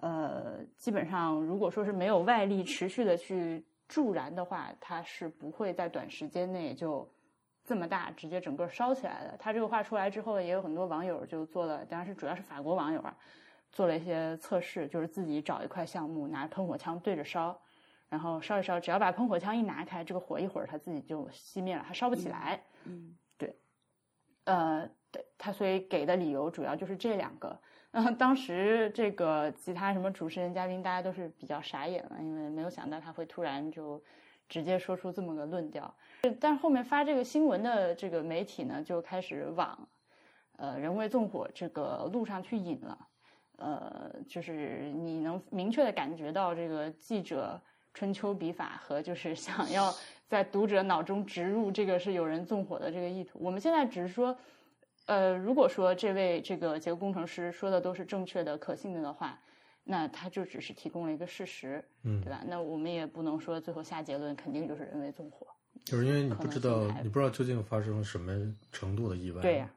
[SPEAKER 1] 呃，基本上，如果说是没有外力持续的去助燃的话，它是不会在短时间内就这么大，直接整个烧起来的。他这个话出来之后，也有很多网友就做了，当然是主要是法国网友啊，做了一些测试，就是自己找一块橡木，拿喷火枪对着烧，然后烧一烧，只要把喷火枪一拿开，这个火一会儿它自己就熄灭了，它烧不起来。
[SPEAKER 2] 嗯，
[SPEAKER 1] 对，呃，对他所以给的理由主要就是这两个。嗯，当时这个其他什么主持人、嘉宾，大家都是比较傻眼了，因为没有想到他会突然就直接说出这么个论调。但是后面发这个新闻的这个媒体呢，就开始往呃人为纵火这个路上去引了。呃，就是你能明确的感觉到这个记者春秋笔法和就是想要在读者脑中植入这个是有人纵火的这个意图。我们现在只是说。呃，如果说这位这个结构工程师说的都是正确的、可信的的话，那他就只是提供了一个事实，
[SPEAKER 3] 嗯，
[SPEAKER 1] 对吧？那我们也不能说最后下结论肯定就是人为纵火，
[SPEAKER 3] 就是因为你不知道，你不知道究竟发生了什么程度的意外。
[SPEAKER 1] 对呀，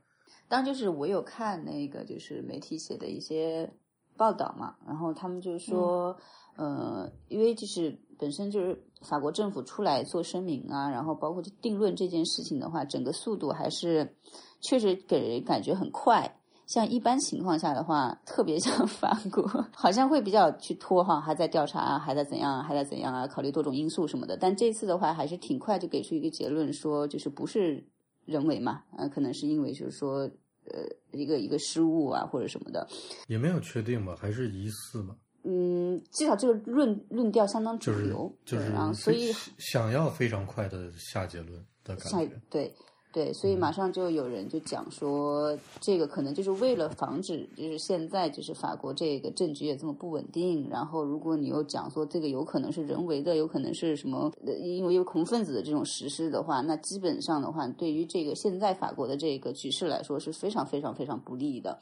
[SPEAKER 2] 当就是我有看那个就是媒体写的一些报道嘛，然后他们就说，呃，因为就是本身就是法国政府出来做声明啊，然后包括定论这件事情的话，整个速度还是。确实给人感觉很快，像一般情况下的话，特别像 [laughs] 法国，好像会比较去拖哈，还在调查啊，还在怎样，还在怎样啊，考虑多种因素什么的。但这次的话，还是挺快就给出一个结论，说就是不是人为嘛，嗯，可能是因为就是说，呃，一个一个失误啊或者什么的，
[SPEAKER 3] 也没有确定吧，还是疑似嘛。
[SPEAKER 2] 嗯，至少这个论论调相当主流，
[SPEAKER 3] 就是
[SPEAKER 2] 所以
[SPEAKER 3] 想要非常快的下结论的感觉，
[SPEAKER 2] 对。对，所以马上就有人就讲说，这个可能就是为了防止，就是现在就是法国这个政局也这么不稳定，然后如果你又讲说这个有可能是人为的，有可能是什么，因为有恐怖分子的这种实施的话，那基本上的话，对于这个现在法国的这个局势来说是非常非常非常不利的。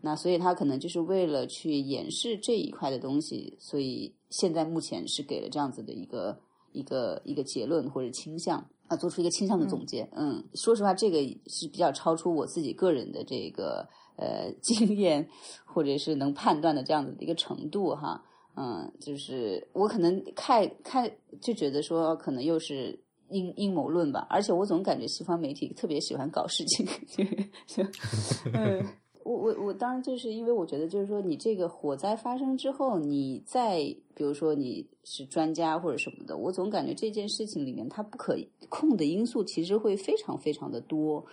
[SPEAKER 2] 那所以他可能就是为了去掩饰这一块的东西，所以现在目前是给了这样子的一个一个一个结论或者倾向。啊，做出一个倾向的总结。嗯，说实话，这个是比较超出我自己个人的这个呃 [laughs] 经验，或者是能判断的这样子的一个程度哈。嗯，就是我可能看看就觉得说，可能又是阴阴谋论吧。而且我总感觉西方媒体特别喜欢搞事情。[laughs] 就 [laughs] 嗯。我我我当然就是因为我觉得就是说你这个火灾发生之后，你再比如说你是专家或者什么的，我总感觉这件事情里面它不可控的因素其实会非常非常的多，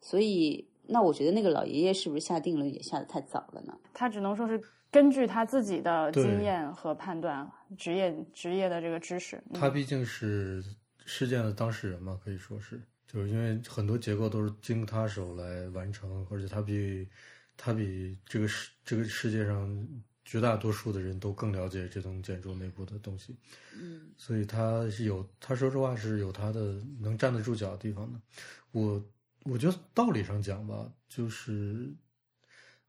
[SPEAKER 2] 所以那我觉得那个老爷爷是不是下定论也下的太早了呢？
[SPEAKER 1] 他只能说是根据他自己的经验和判断，职业职业的这个知识。
[SPEAKER 3] 他毕竟是事件的当事人嘛，可以说是，就是因为很多结构都是经他手来完成，而且他比。他比这个世这个世界上绝大多数的人都更了解这栋建筑内部的东西，
[SPEAKER 2] 嗯，
[SPEAKER 3] 所以他是有他说实话是有他的能站得住脚的地方的。我我觉得道理上讲吧，就是，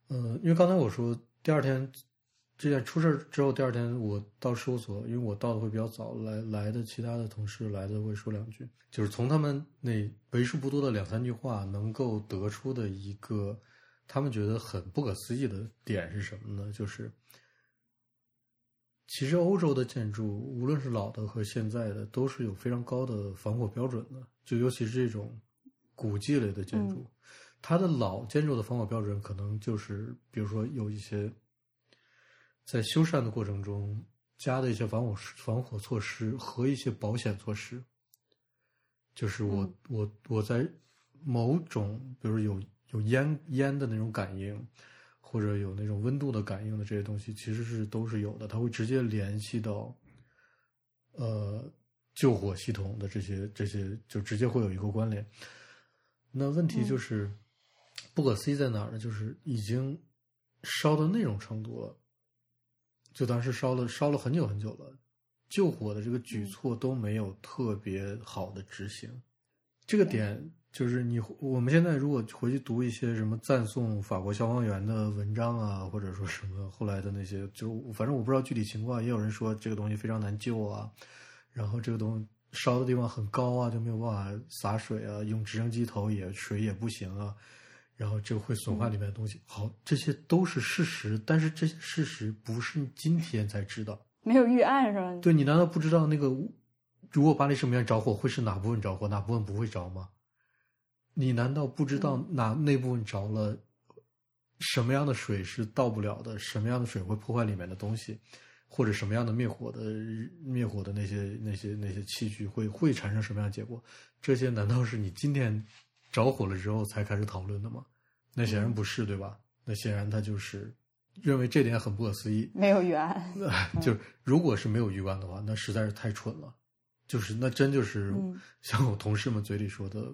[SPEAKER 3] 呃，因为刚才我说第二天这件出事之后，第二天我到事务所，因为我到的会比较早，来来的其他的同事来的会说两句，就是从他们那为数不多的两三句话能够得出的一个。他们觉得很不可思议的点是什么呢？就是，其实欧洲的建筑，无论是老的和现在的，都是有非常高的防火标准的。就尤其是这种古迹类的建筑，它的老建筑的防火标准，可能就是，比如说有一些在修缮的过程中加的一些防火防火措施和一些保险措施。就是我我我在某种，比如有。有烟烟的那种感应，或者有那种温度的感应的这些东西，其实是都是有的。它会直接联系到，呃，救火系统的这些这些，就直接会有一个关联。那问题就是，不可思议在哪儿呢？就是已经烧到那种程度了，就当时烧了烧了很久很久了，救火的这个举措都没有特别好的执行，这个点。就是你，我们现在如果回去读一些什么赞颂法国消防员的文章啊，或者说什么后来的那些，就反正我不知道具体情况，也有人说这个东西非常难救啊，然后这个东西烧的地方很高啊，就没有办法洒水啊，用直升机投也水也不行啊，然后就会损坏里面的东西。好，这些都是事实，但是这些事实不是今天才知道，
[SPEAKER 1] 没有预案是吧？
[SPEAKER 3] 对你难道不知道那个如果巴黎圣母院着火会是哪部分着火，哪部分不会着吗？你难道不知道哪那部分着了，什么样的水是到不了的？什么样的水会破坏里面的东西，或者什么样的灭火的灭火的那些那些那些器具会会产生什么样的结果？这些难道是你今天着火了之后才开始讨论的吗？那显然不是，对吧？那显然他就是认为这点很不可思议，
[SPEAKER 1] 没有预案。
[SPEAKER 3] 就如果是没有预案的话，那实在是太蠢了。就是那真就是像我同事们嘴里说的。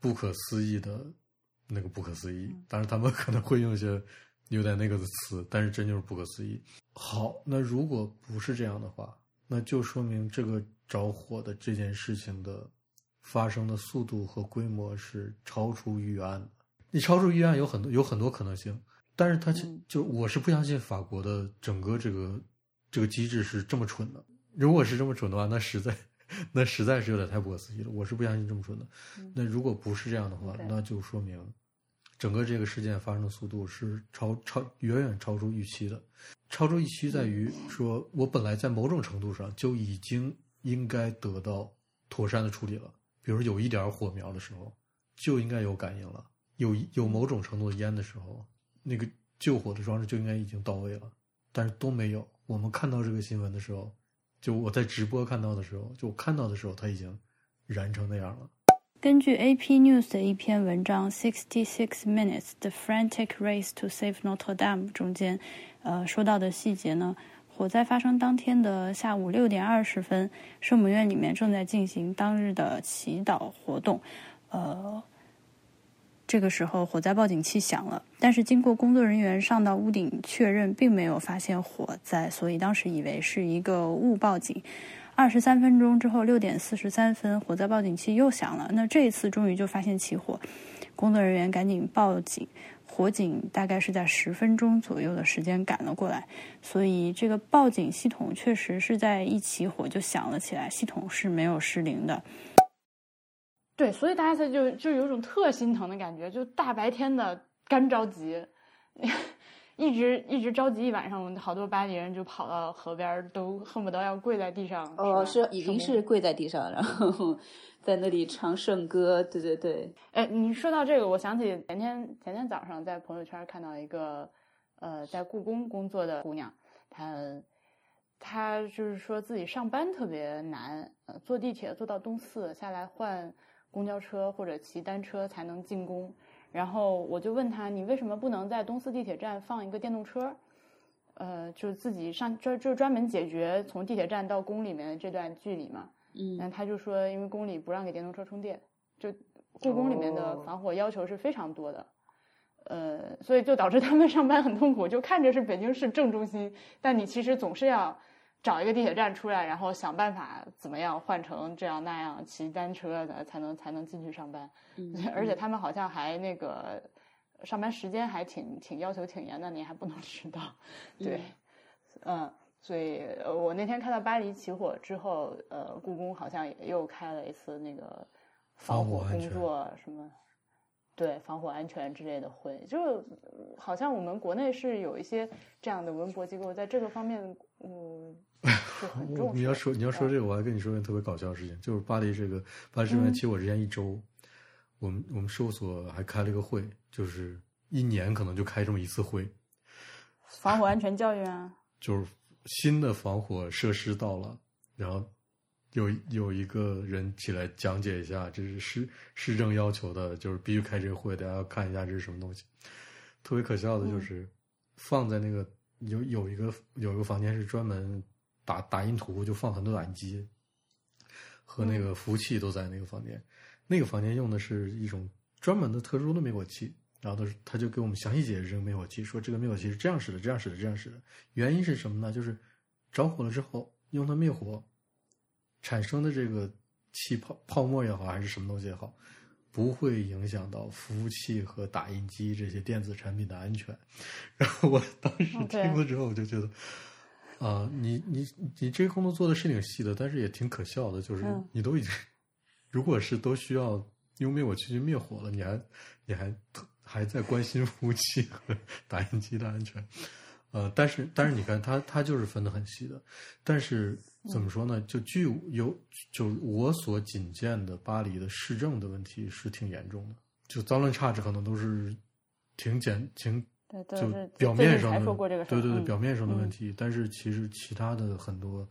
[SPEAKER 3] 不可思议的那个不可思议，当然他们可能会用一些有点那个的词，但是真就是不可思议。好，那如果不是这样的话，那就说明这个着火的这件事情的发生的速度和规模是超出预案的。你超出预案有很多有很多可能性，但是他就我是不相信法国的整个这个这个机制是这么蠢的。如果是这么蠢的话，那实在。[laughs] 那实在是有点太不可思议了，我是不相信这么说的。那如果不是这样的话，那就说明整个这个事件发生的速度是超超远远超出预期的。超出预期在于说，我本来在某种程度上就已经应该得到妥善的处理了。比如有一点火苗的时候，就应该有感应了；有有某种程度的烟的时候，那个救火的装置就应该已经到位了。但是都没有。我们看到这个新闻的时候。就我在直播看到的时候，就我看到的时候，它已经燃成那样了。
[SPEAKER 1] 根据 AP News 的一篇文章《Sixty Six Minutes: The Frantic Race to Save Notre Dame》中间，呃，说到的细节呢，火灾发生当天的下午六点二十分，圣母院里面正在进行当日的祈祷活动，呃，
[SPEAKER 4] 这个时候火灾报警器响了，但是经过工作人员上到屋顶确认，并没有发现火灾，所以当时以为是一个误报警。二十三分钟之后，六点四十三分，火灾报警器又响了。那这一次终于就发现起火，工作人员赶紧报警，火警大概是在十分钟左右的时间赶了过来。所以这个报警系统确实是在一起火就响了起来，系统是没有失灵的。
[SPEAKER 1] 对，所以大家才就就有种特心疼的感觉，就大白天的干着急。[laughs] 一直一直着急一晚上，好多巴黎人就跑到河边，都恨不得要跪在地上。
[SPEAKER 2] 哦，
[SPEAKER 1] 是
[SPEAKER 2] 已经是跪在地上，然后在那里唱圣歌。对对对。
[SPEAKER 1] 哎，你说到这个，我想起前天前天早上在朋友圈看到一个，呃，在故宫工作的姑娘，她她就是说自己上班特别难，呃，坐地铁坐到东四下来换公交车或者骑单车才能进宫。然后我就问他，你为什么不能在东四地铁站放一个电动车？呃，就是自己上专就专门解决从地铁站到宫里面的这段距离嘛。
[SPEAKER 2] 嗯。
[SPEAKER 1] 那他就说，因为宫里不让给电动车充电，就故宫里面的防火要求是非常多的。呃，所以就导致他们上班很痛苦。就看着是北京市正中心，但你其实总是要。找一个地铁站出来，然后想办法怎么样换成这样那样骑单车的才能才能进去上班。[laughs] 而且他们好像还那个上班时间还挺挺要求挺严的，你还不能迟到。[laughs] 对，嗯，所以我那天看到巴黎起火之后，呃，故宫好像也又开了一次那个防火工作什么，对防火安全之类的会，就好像我们国内是有一些这样的文博机构在这个方面，嗯。[laughs]
[SPEAKER 3] 你要说你要说这个，我还跟你说一个特别搞笑的事情，就是巴黎这个巴黎圣母起火之前一周，我们我们事务所还开了一个会，就是一年可能就开这么一次会。
[SPEAKER 1] 防火安全教育啊，[laughs]
[SPEAKER 3] 就是新的防火设施到了，然后有有一个人起来讲解一下，这是市市政要求的，就是必须开这个会，大家要看一下这是什么东西。特别可笑的就是放在那个有有一个有一个房间是专门。打打印图就放很多打印机，和那个服务器都在那个房间。那个房间用的是一种专门的特殊的灭火器，然后他他就给我们详细解释这个灭火器，说这个灭火器是这样使的，这样使的，这样使的。原因是什么呢？就是着火了之后用它灭火产生的这个气泡泡沫也好，还是什么东西也好，不会影响到服务器和打印机这些电子产品的安全。然后我当时听了之后，我就觉得。啊，你你你这个工作做的是挺细的，但是也挺可笑的，就是你都已经，如果是都需要用灭火器去灭火了，你还你还还在关心服务器和 [laughs] 打印机的安全，呃，但是但是你看，它它就是分的很细的，但是怎么说呢？就据有就我所仅见的巴黎的市政的问题是挺严重的，就脏乱差这可能都是挺简挺。就表面上的，对对对，表面上的问题，但是其实其他的很多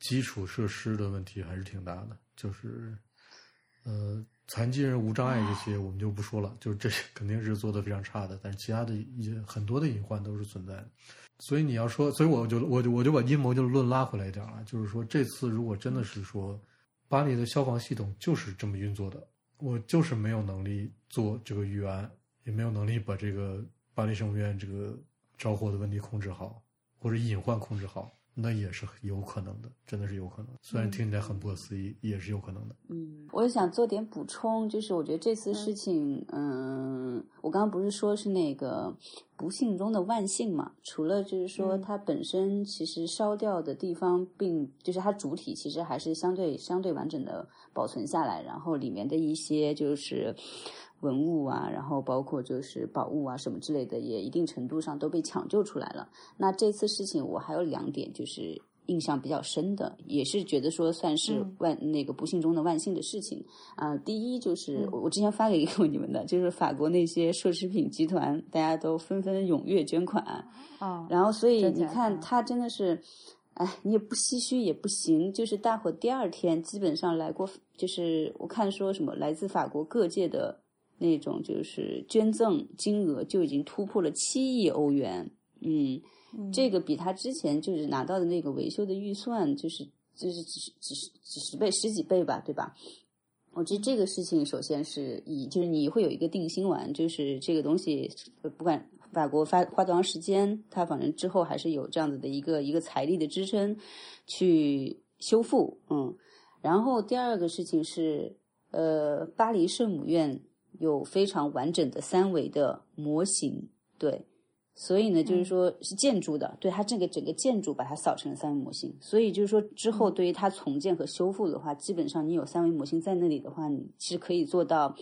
[SPEAKER 3] 基础设施的问题还是挺大的。就是，呃，残疾人无障碍这些我们就不说了，就是这肯定是做的非常差的。但是其他的一些很多的隐患都是存在的。所以你要说，所以我就我就我就把阴谋就论拉回来一点了，就是说这次如果真的是说巴黎的消防系统就是这么运作的，我就是没有能力做这个预案，也没有能力把这个。巴黎圣母院这个着火的问题控制好，或者隐患控制好，那也是有可能的，真的是有可能。虽然听起来很不可思议，也是有可能的。
[SPEAKER 2] 嗯，我想做点补充，就是我觉得这次事情，嗯，我刚刚不是说是那个不幸中的万幸嘛？除了就是说它本身其实烧掉的地方，并就是它主体其实还是相对相对完整的保存下来，然后里面的一些就是。文物啊，然后包括就是宝物啊什么之类的，也一定程度上都被抢救出来了。那这次事情我还有两点就是印象比较深的，也是觉得说算是万那个不幸中的万幸的事情啊。第一就是我之前发给过你们的，就是法国那些奢侈品集团，大家都纷纷踊跃捐款
[SPEAKER 1] 啊。
[SPEAKER 2] 然后所以你看，他真的是，哎，你也不唏嘘也不行，就是大伙第二天基本上来过，就是我看说什么来自法国各界的。那种就是捐赠金额就已经突破了七亿欧元，嗯，这个比他之前就是拿到的那个维修的预算就是就是几十几十几十倍十几倍吧，对吧？我觉得这个事情首先是以就是你会有一个定心丸，就是这个东西不管法国花花多长时间，它反正之后还是有这样子的一个一个财力的支撑去修复，嗯。然后第二个事情是，呃，巴黎圣母院有非常完整的三维的模型，对。所以呢，就是说是建筑的，对它这个整个建筑把它扫成了三维模型。所以就是说之后对于它重建和修复的话，基本上你有三维模型在那里的话，你其实可以做到。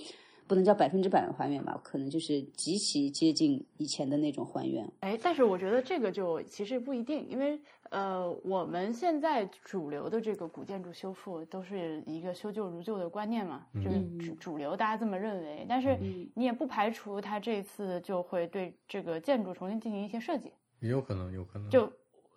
[SPEAKER 2] 不能叫百分之百的还原吧，可能就是极其接近以前的那种还原。
[SPEAKER 1] 哎，但是我觉得这个就其实不一定，因为呃，我们现在主流的这个古建筑修复都是一个修旧如旧的观念嘛，就是主主流大家这么认为。但是你也不排除他这次就会对这个建筑重新进行一些设计，
[SPEAKER 3] 也有可能，有可能
[SPEAKER 1] 就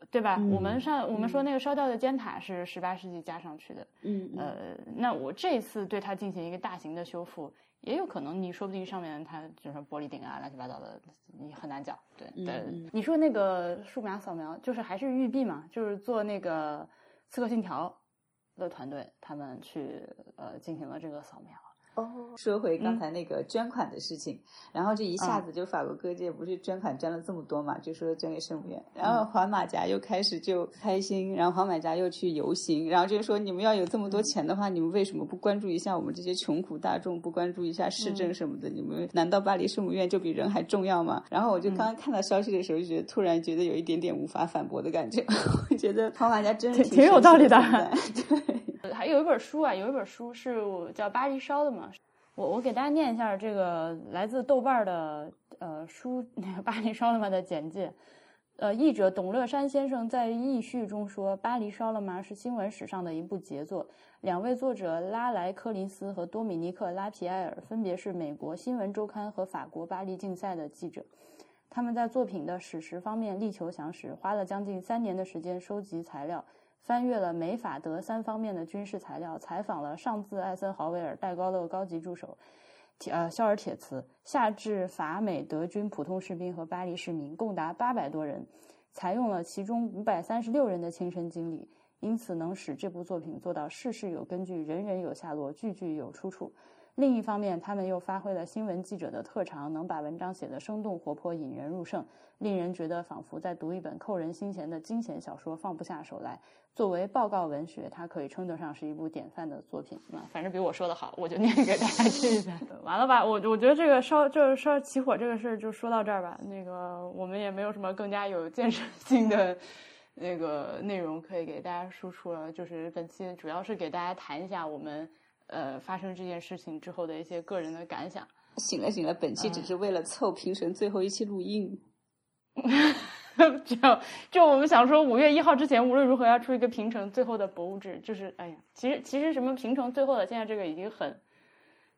[SPEAKER 1] 对吧？我们上我们说那个烧掉的尖塔是十八世纪加上去的，
[SPEAKER 2] 嗯
[SPEAKER 1] 呃，那我这次对它进行一个大型的修复。也有可能，你说不定上面它就是玻璃顶啊，乱七八糟的，你很难讲。对对，你说那个数码扫描，就是还是育碧嘛，就是做那个《刺客信条》的团队，他们去呃进行了这个扫描。
[SPEAKER 2] 哦，说回刚才那个捐款的事情，然后这一下子就法国各界不是捐款捐了这么多嘛，就说捐给圣母院，然后黄马甲又开始就开心，然后黄马甲又去游行，然后就说你们要有这么多钱的话，你们为什么不关注一下我们这些穷苦大众，不关注一下市政什么的？你们难道巴黎圣母院就比人还重要吗？然后我就刚刚看到消息的时候，就觉得突然觉得有一点点无法反驳的感觉，我觉得黄马甲真是
[SPEAKER 1] 挺有道理的，
[SPEAKER 2] 对。
[SPEAKER 1] 还有一本书啊，有一本书是叫《巴黎烧》的嘛，我我给大家念一下这个来自豆瓣的呃书 [laughs]《巴黎烧了吗》的简介。呃，译者董乐山先生在译序中说，《巴黎烧了吗》是新闻史上的一部杰作。两位作者拉莱科林斯和多米尼克拉皮埃尔分别是美国新闻周刊和法国巴黎竞赛的记者，他们在作品的史实方面力求详实，花了将近三年的时间收集材料。翻阅了美法德三方面的军事材料，采访了上至艾森豪威尔戴高乐高级助手，呃肖尔铁茨，下至法美德军普通士兵和巴黎市民，共达八百多人，采用了其中五百三十六人的亲身经历，因此能使这部作品做到事事有根据，人人有下落，句句有出处。另一方面，他们又发挥了新闻记者的特长，能把文章写得生动活泼、引人入胜，令人觉得仿佛在读一本扣人心弦的惊险小说，放不下手来。作为报告文学，它可以称得上是一部典范的作品。那反正比我说的好，我就念给大家听一下。[laughs] 完了吧？我我觉得这个烧就是烧起火这个事儿就说到这儿吧。那个我们也没有什么更加有建设性的那个内容可以给大家输出了。就是本期主要是给大家谈一下我们。呃，发生这件事情之后的一些个人的感想。
[SPEAKER 2] 醒了醒了，本期只是为了凑评审最后一期录音。[laughs]
[SPEAKER 1] 就就我们想说，五月一号之前无论如何要出一个平城最后的博物志。就是哎呀，其实其实什么平城最后的，现在这个已经很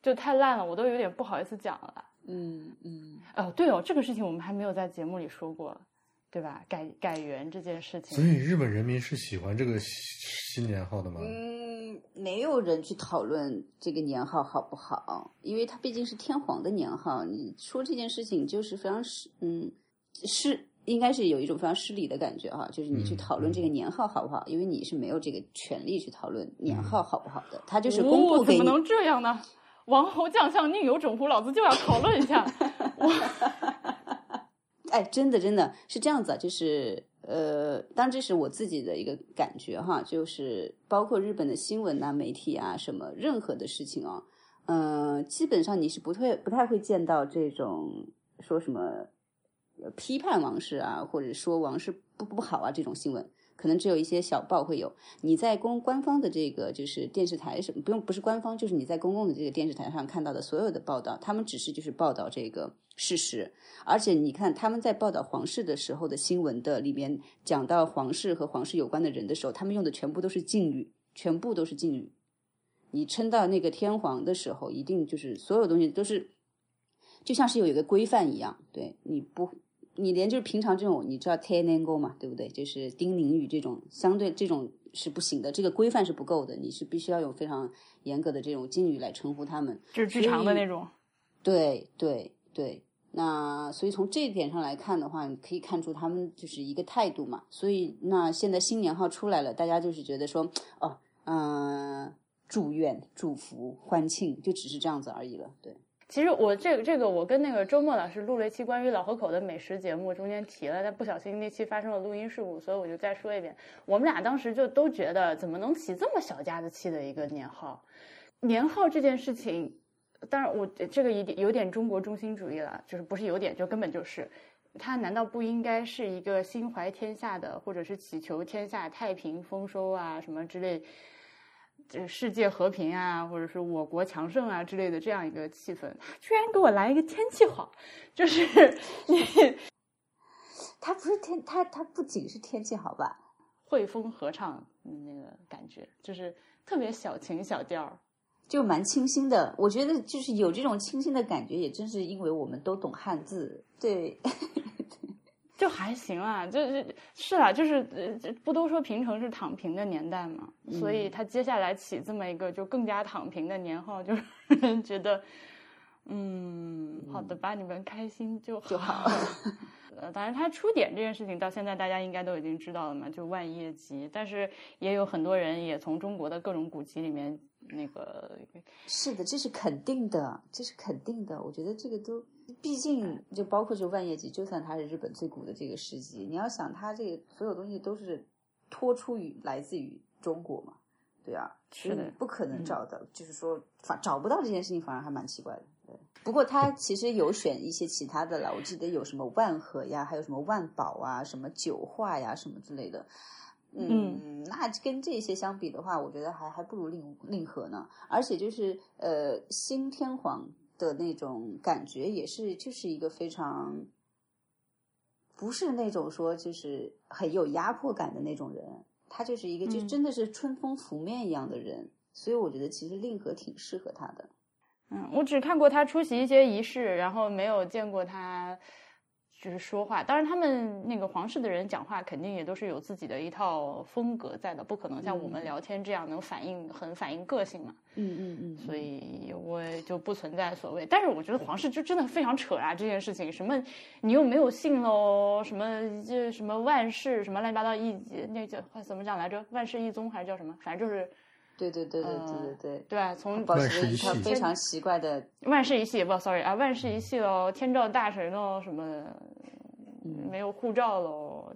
[SPEAKER 1] 就太烂了，我都有点不好意思讲了。
[SPEAKER 2] 嗯嗯。
[SPEAKER 1] 哦，对哦，这个事情我们还没有在节目里说过。对吧？改改元这件事情，
[SPEAKER 3] 所以日本人民是喜欢这个新年号的吗？
[SPEAKER 2] 嗯，没有人去讨论这个年号好不好，因为它毕竟是天皇的年号。你说这件事情就是非常失，嗯，是应该是有一种非常失礼的感觉哈。就是你去讨论这个年号好不好，因为你是没有这个权利去讨论年号好不好的。他就是公布给
[SPEAKER 1] 你，怎么能这样呢？王侯将相宁有种乎？老子就要讨论一下。我。[laughs]
[SPEAKER 2] 哎，真的，真的是这样子啊，就是呃，当然这是我自己的一个感觉哈，就是包括日本的新闻呐、媒体啊，什么任何的事情啊，嗯，基本上你是不太不太会见到这种说什么批判王室啊，或者说王室不不好啊这种新闻。可能只有一些小报会有。你在公官方的这个就是电视台什么不用不是官方，就是你在公共的这个电视台上看到的所有的报道，他们只是就是报道这个事实。而且你看他们在报道皇室的时候的新闻的里面讲到皇室和皇室有关的人的时候，他们用的全部都是敬语，全部都是敬语。你称到那个天皇的时候，一定就是所有东西都是就像是有一个规范一样，对你不。你连就是平常这种，你知道 t e n a n g o 嘛，对不对？就是丁宁语这种，相对这种是不行的，这个规范是不够的。你是必须要用非常严格的这种敬语来称呼他们，
[SPEAKER 1] 就是剧场的那种。
[SPEAKER 2] 对对对，那所以从这一点上来看的话，你可以看出他们就是一个态度嘛。所以那现在新年号出来了，大家就是觉得说，哦，嗯。祝愿、祝福、欢庆，就只是这样子而已了。对，
[SPEAKER 1] 其实我这个这个，我跟那个周末老师录了一期关于老河口的美食节目，中间提了，但不小心那期发生了录音事故，所以我就再说一遍。我们俩当时就都觉得，怎么能起这么小家子气的一个年号？年号这件事情，当然我这个一点有点中国中心主义了，就是不是有点，就根本就是。它难道不应该是一个心怀天下的，或者是祈求天下太平丰收啊什么之类，这世界和平啊，或者是我国强盛啊之类的这样一个气氛？居然给我来一个天气好，就是 [laughs] 你，
[SPEAKER 2] 它不是天，它它不仅是天气好吧？
[SPEAKER 1] 汇风合唱那个感觉，就是特别小情小调。
[SPEAKER 2] 就蛮清新的，我觉得就是有这种清新的感觉，也正是因为我们都懂汉字，对，[laughs]
[SPEAKER 1] 就还行啊，就是是啦，就是不都说平城是躺平的年代嘛，所以他接下来起这么一个就更加躺平的年号，就是 [laughs] 觉得，嗯，好的吧，你们开心就好。[laughs] 呃，当然，他出点这件事情到现在大家应该都已经知道了嘛，就万叶集，但是也有很多人也从中国的各种古籍里面。那个
[SPEAKER 2] 是的，这是肯定的，这是肯定的。我觉得这个都，毕竟就包括这万叶集，就算它是日本最古的这个诗集，你要想它这个所有东西都是脱出于来自于中国嘛，对啊，
[SPEAKER 1] 是的，
[SPEAKER 2] 不可能找到，就是说反找不到这件事情，反而还蛮奇怪的。对，不过他其实有选一些其他的了，我记得有什么万和呀，还有什么万宝啊，什么九化呀，什么之类的。嗯，那跟这些相比的话，我觉得还还不如令令和呢。而且就是呃，新天皇的那种感觉，也是就是一个非常不是那种说就是很有压迫感的那种人，他就是一个就真的是春风拂面一样的人。所以我觉得其实令和挺适合他的。
[SPEAKER 1] 嗯，我只看过他出席一些仪式，然后没有见过他。就是说话，当然他们那个皇室的人讲话肯定也都是有自己的一套风格在的，不可能像我们聊天这样能反映很反映个性嘛。
[SPEAKER 2] 嗯嗯嗯。
[SPEAKER 1] 所以我就不存在所谓，但是我觉得皇室就真的非常扯啊！这件事情，什么你又没有信喽，什么就什么万世什么乱七八糟一那叫怎么讲来着？万世一宗还是叫什么？反正就是。
[SPEAKER 2] 对对对对对对对，
[SPEAKER 1] 对从
[SPEAKER 2] 保持一套非常奇怪的
[SPEAKER 1] 万世一系，不，sorry 啊，万世一系喽，天照大神喽，什么的，没有护照喽，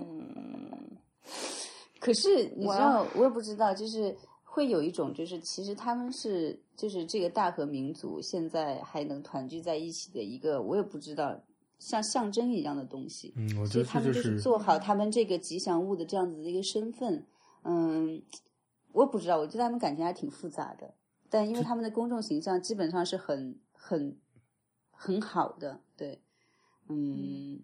[SPEAKER 1] 嗯。[laughs]
[SPEAKER 2] 可是你知道，我也不知道，就是会有一种，就是其实他们是，就是这个大和民族现在还能团聚在一起的一个，我也不知道，像象征一样的东西。
[SPEAKER 3] 嗯，我
[SPEAKER 2] 觉得他们
[SPEAKER 3] 就是
[SPEAKER 2] 做好他们这个吉祥物的这样子的一个身份，嗯。我不知道，我觉得他们感情还挺复杂的，但因为他们的公众形象基本上是很很很好的，对，嗯，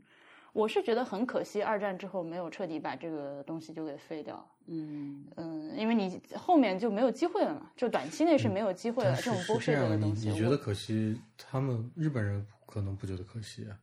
[SPEAKER 1] 我是觉得很可惜，二战之后没有彻底把这个东西就给废掉，
[SPEAKER 2] 嗯
[SPEAKER 1] 嗯，因为你后面就没有机会了嘛，就短期内是没有机会了，这种剥削的东西，
[SPEAKER 3] 你觉得可惜？他们日本人可能不觉得可惜啊。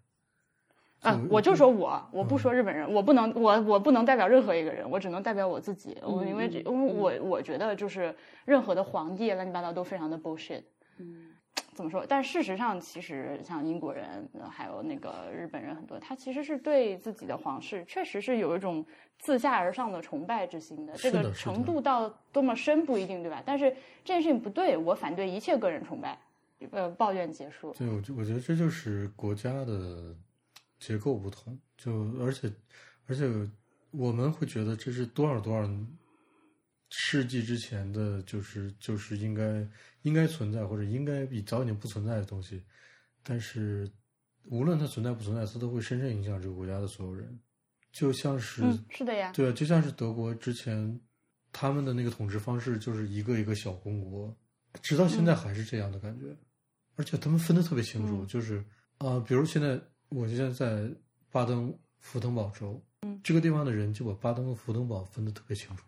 [SPEAKER 1] 啊，我就说我，我不说日本人，我不能，我我不能代表任何一个人，我只能代表我自己。我因为这，因为我我觉得就是任何的皇帝乱七八糟都非常的 bullshit。
[SPEAKER 2] 嗯，
[SPEAKER 1] 怎么说？但事实上，其实像英国人还有那个日本人很多，他其实是对自己的皇室确实是有一种自下而上的崇拜之心的。这个程度到多么深不一定，对吧？但是这件事情不对，我反对一切个人崇拜。呃，抱怨结束。
[SPEAKER 3] 对，我我觉得这就是国家的。结构不同，就而且而且我们会觉得这是多少多少世纪之前的，就是就是应该应该存在或者应该比早已经不存在的东西，但是无论它存在不存在，它都会深深影响这个国家的所有人。就像是
[SPEAKER 1] 是的呀，
[SPEAKER 3] 对，就像是德国之前他们的那个统治方式，就是一个一个小公国，直到现在还是这样的感觉，而且他们分的特别清楚，就是啊，比如现在。我现在在巴登福腾堡州，
[SPEAKER 1] 嗯，
[SPEAKER 3] 这个地方的人就把巴登和福腾堡分的特别清楚。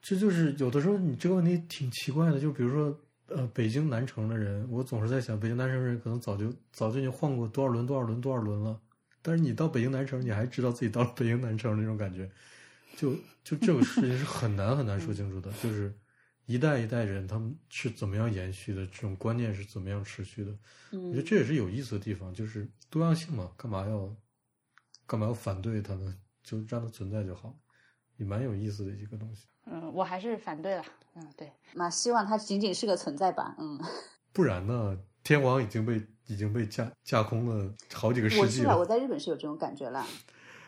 [SPEAKER 3] 这就是有的时候你这个问题挺奇怪的，就比如说，呃，北京南城的人，我总是在想，北京南城人可能早就早就已经换过多少轮多少轮多少轮了，但是你到北京南城，你还知道自己到了北京南城那种感觉，就就这个事情是很难很难说清楚的，就是一代一代人他们是怎么样延续的，这种观念是怎么样持续的。我觉得这也是有意思的地方，就是多样性嘛，干嘛要干嘛要反对它呢？就让它存在就好，也蛮有意思的一个东西。
[SPEAKER 1] 嗯，我还是反对了。嗯，对。
[SPEAKER 2] 那希望它仅仅是个存在吧。嗯。[laughs]
[SPEAKER 3] 不然呢？天王已经被已经被架架空了好几个世纪
[SPEAKER 2] 了。我我在日本是有这种感觉了。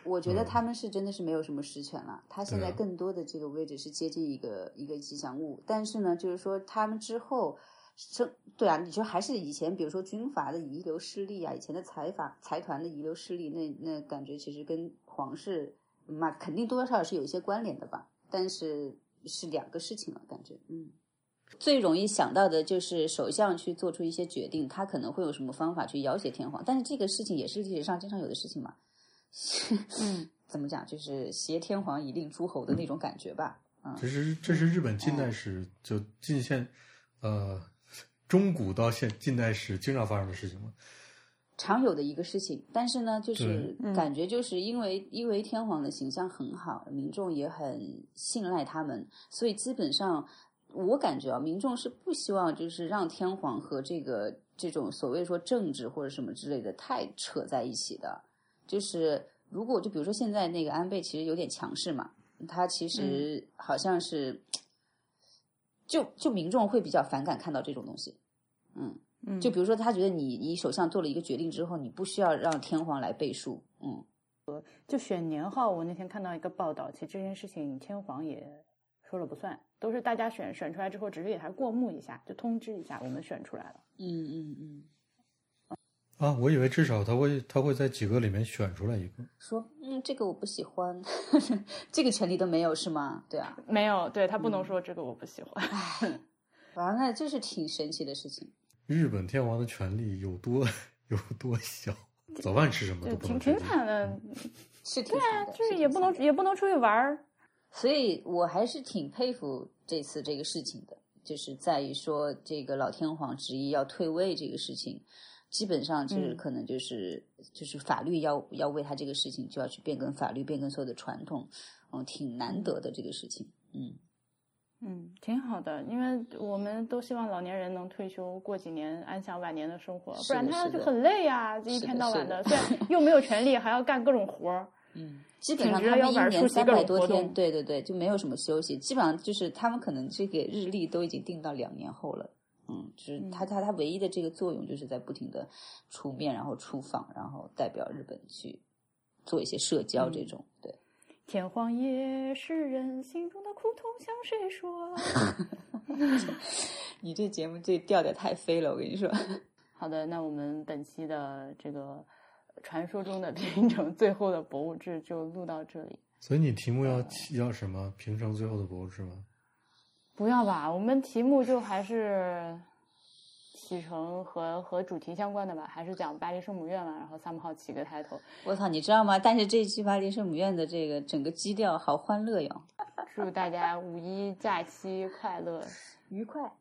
[SPEAKER 2] 我觉得他们是真的是没有什么实权了。他现在更多的这个位置是接近一个一个吉祥物。但是呢，就是说他们之后生对啊，你说还是以前比如说军阀的遗留势力啊，以前的财阀财团的遗留势力，那那感觉其实跟皇室嘛肯定多多少少是有一些关联的吧。但是是两个事情了，感觉嗯。最容易想到的就是首相去做出一些决定，他可能会有什么方法去要挟天皇，但是这个事情也是历史上经常有的事情嘛。[laughs]
[SPEAKER 1] 嗯，
[SPEAKER 2] 怎么讲？就是挟天皇以令诸侯的那种感觉吧。嗯，
[SPEAKER 3] 这是这是日本近代史就近现，呃，中古到现近代史经常发生的事情吗？
[SPEAKER 2] 常有的一个事情，但是呢，就是感觉就是因为因为天皇的形象很好，民众也很信赖他们，所以基本上。我感觉啊，民众是不希望就是让天皇和这个这种所谓说政治或者什么之类的太扯在一起的。就是如果就比如说现在那个安倍其实有点强势嘛，他其实好像是，[tsk] 就就民众会比较反感看到这种东西。嗯嗯，就比如说他觉得你你首相做了一个决定之后，你不需要让天皇来背书。嗯，
[SPEAKER 1] 就选年号，我那天看到一个报道，其实这件事情天皇也。说了不算，都是大家选选出来之后，只是给他过目一下，就通知一下，我们选出来了。
[SPEAKER 2] 嗯嗯嗯。
[SPEAKER 3] 啊，我以为至少他会他会在几个里面选出来一个。
[SPEAKER 2] 说，嗯，这个我不喜欢，[laughs] 这个权利都没有是吗？对啊，
[SPEAKER 1] 没有，对他不能说这个我不喜欢。
[SPEAKER 2] 唉，[laughs] 完了，这是挺神奇的事情。
[SPEAKER 3] 日本天皇的权力有多 [laughs] 有多小？早饭吃什么？都不能
[SPEAKER 1] 挺挺惨的，
[SPEAKER 2] 是
[SPEAKER 1] 对啊，就是也不能也不能出去玩儿。
[SPEAKER 2] 所以我还是挺佩服这次这个事情的，就是在于说这个老天皇执意要退位这个事情，基本上就是可能就是就是法律要要为他这个事情就要去变更法律，变更所有的传统，嗯，挺难得的这个事情，嗯
[SPEAKER 1] 嗯，挺好的，因为我们都希望老年人能退休过几年安享晚年的生活，不然他就很累呀，一天到晚的，虽然又没有权利，还要干各种活儿，[laughs]
[SPEAKER 2] 嗯。基本上他们一年三百多天，对对对，就没有什么休息。基本上就是他们可能这个日历都已经定到两年后了。嗯，就是他他他唯一的这个作用就是在不停的出面，然后出访，然后代表日本去做一些社交这种。对，
[SPEAKER 1] 天荒也是人心中的苦痛向谁说？[laughs]
[SPEAKER 2] 你这节目这调调太飞了，我跟你说。[laughs]
[SPEAKER 1] 好的，那我们本期的这个。传说中的平城最后的博物志就录到这里。
[SPEAKER 3] 所以你题目要要什么？平城最后的博物志吗？
[SPEAKER 1] 不要吧，我们题目就还是启程和和主题相关的吧，还是讲巴黎圣母院嘛。然后三号起个抬头。
[SPEAKER 2] 我操，你知道吗？但是这一期巴黎圣母院的这个整个基调好欢乐哟！
[SPEAKER 1] 祝大家五一假期快乐
[SPEAKER 2] 愉快。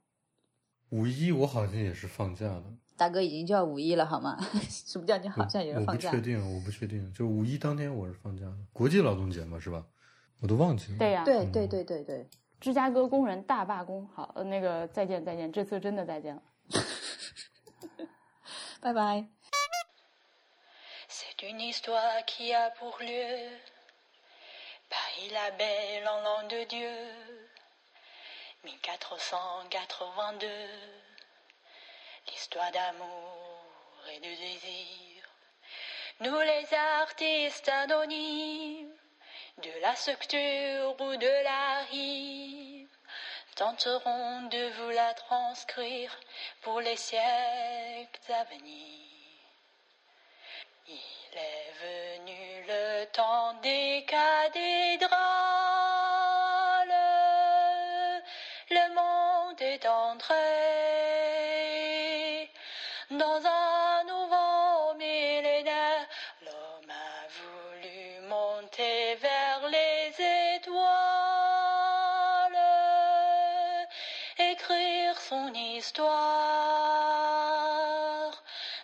[SPEAKER 3] 五一我好像也是放假的。
[SPEAKER 2] 大哥已经就要五一了，好吗？[laughs] 什么叫你好像也是放
[SPEAKER 3] 假？我不确定，我不确定。就五一当天我是放假的，国际劳动节嘛，是吧？我都忘记了。
[SPEAKER 1] 对呀，
[SPEAKER 2] 对对对对对。
[SPEAKER 1] 芝加哥工人大罢工，好，那个再见再见，这次真的再见了，[laughs]
[SPEAKER 2] C'est une
[SPEAKER 5] histoire qui a pour lieu Paris la belle en l'an de Dieu. 1482 L'histoire d'amour et de désir. Nous les artistes anonymes De la structure ou de la rime tenterons de vous la transcrire pour les siècles à venir. Il est venu le temps des cathédrales, le monde est entré son histoire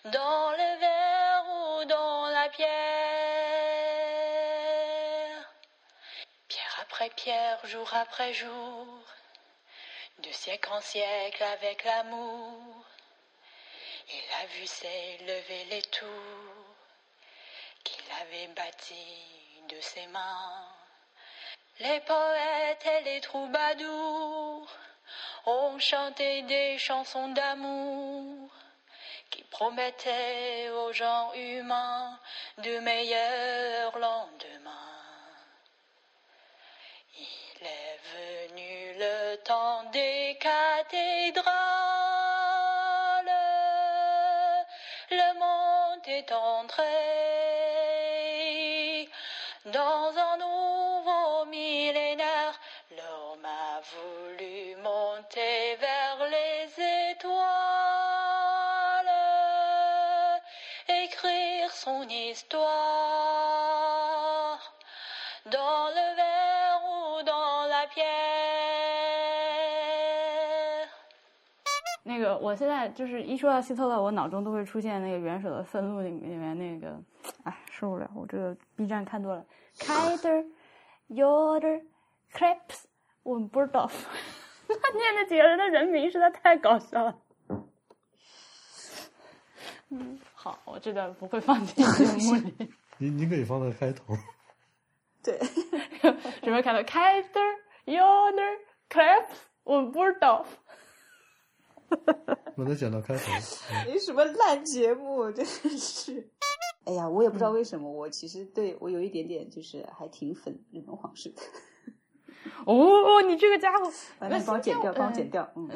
[SPEAKER 5] dans le verre ou dans la pierre. Pierre après pierre, jour après jour, de siècle en siècle avec l'amour il a vu s'élever les tours qu'il avait bâties de ses mains. Les poètes et les troubadours on chantait des chansons d'amour qui promettaient aux gens humains de meilleurs lendemains. Il est venu le temps des cathédrales, le monde est entré son histoire dans le verre ou dans la pierre。
[SPEAKER 1] 那个，我现在就是一说到希特勒，我脑中都会出现那个《元首的愤怒》里里面那个，哎，受不了，我这个 B 站看多了。Kaiser, Yoder, Krebs，我们不知道，[laughs] 他念那几个人的人名实在太搞笑了。嗯，好，我这段不会放进节目里。[laughs]
[SPEAKER 3] 你你可以放在开头。
[SPEAKER 2] 对，
[SPEAKER 1] 什么开头？Kaiser, Yoder, clap，我们不知道。
[SPEAKER 3] 我能讲到开头。
[SPEAKER 2] 你什么烂节目，真是！哎呀，我也不知道为什么，我其实对我有一点点，就是还挺粉日本皇室的。
[SPEAKER 1] 哦，你这个家伙，[laughs]
[SPEAKER 2] 把那帮我剪掉，帮我剪掉。嗯。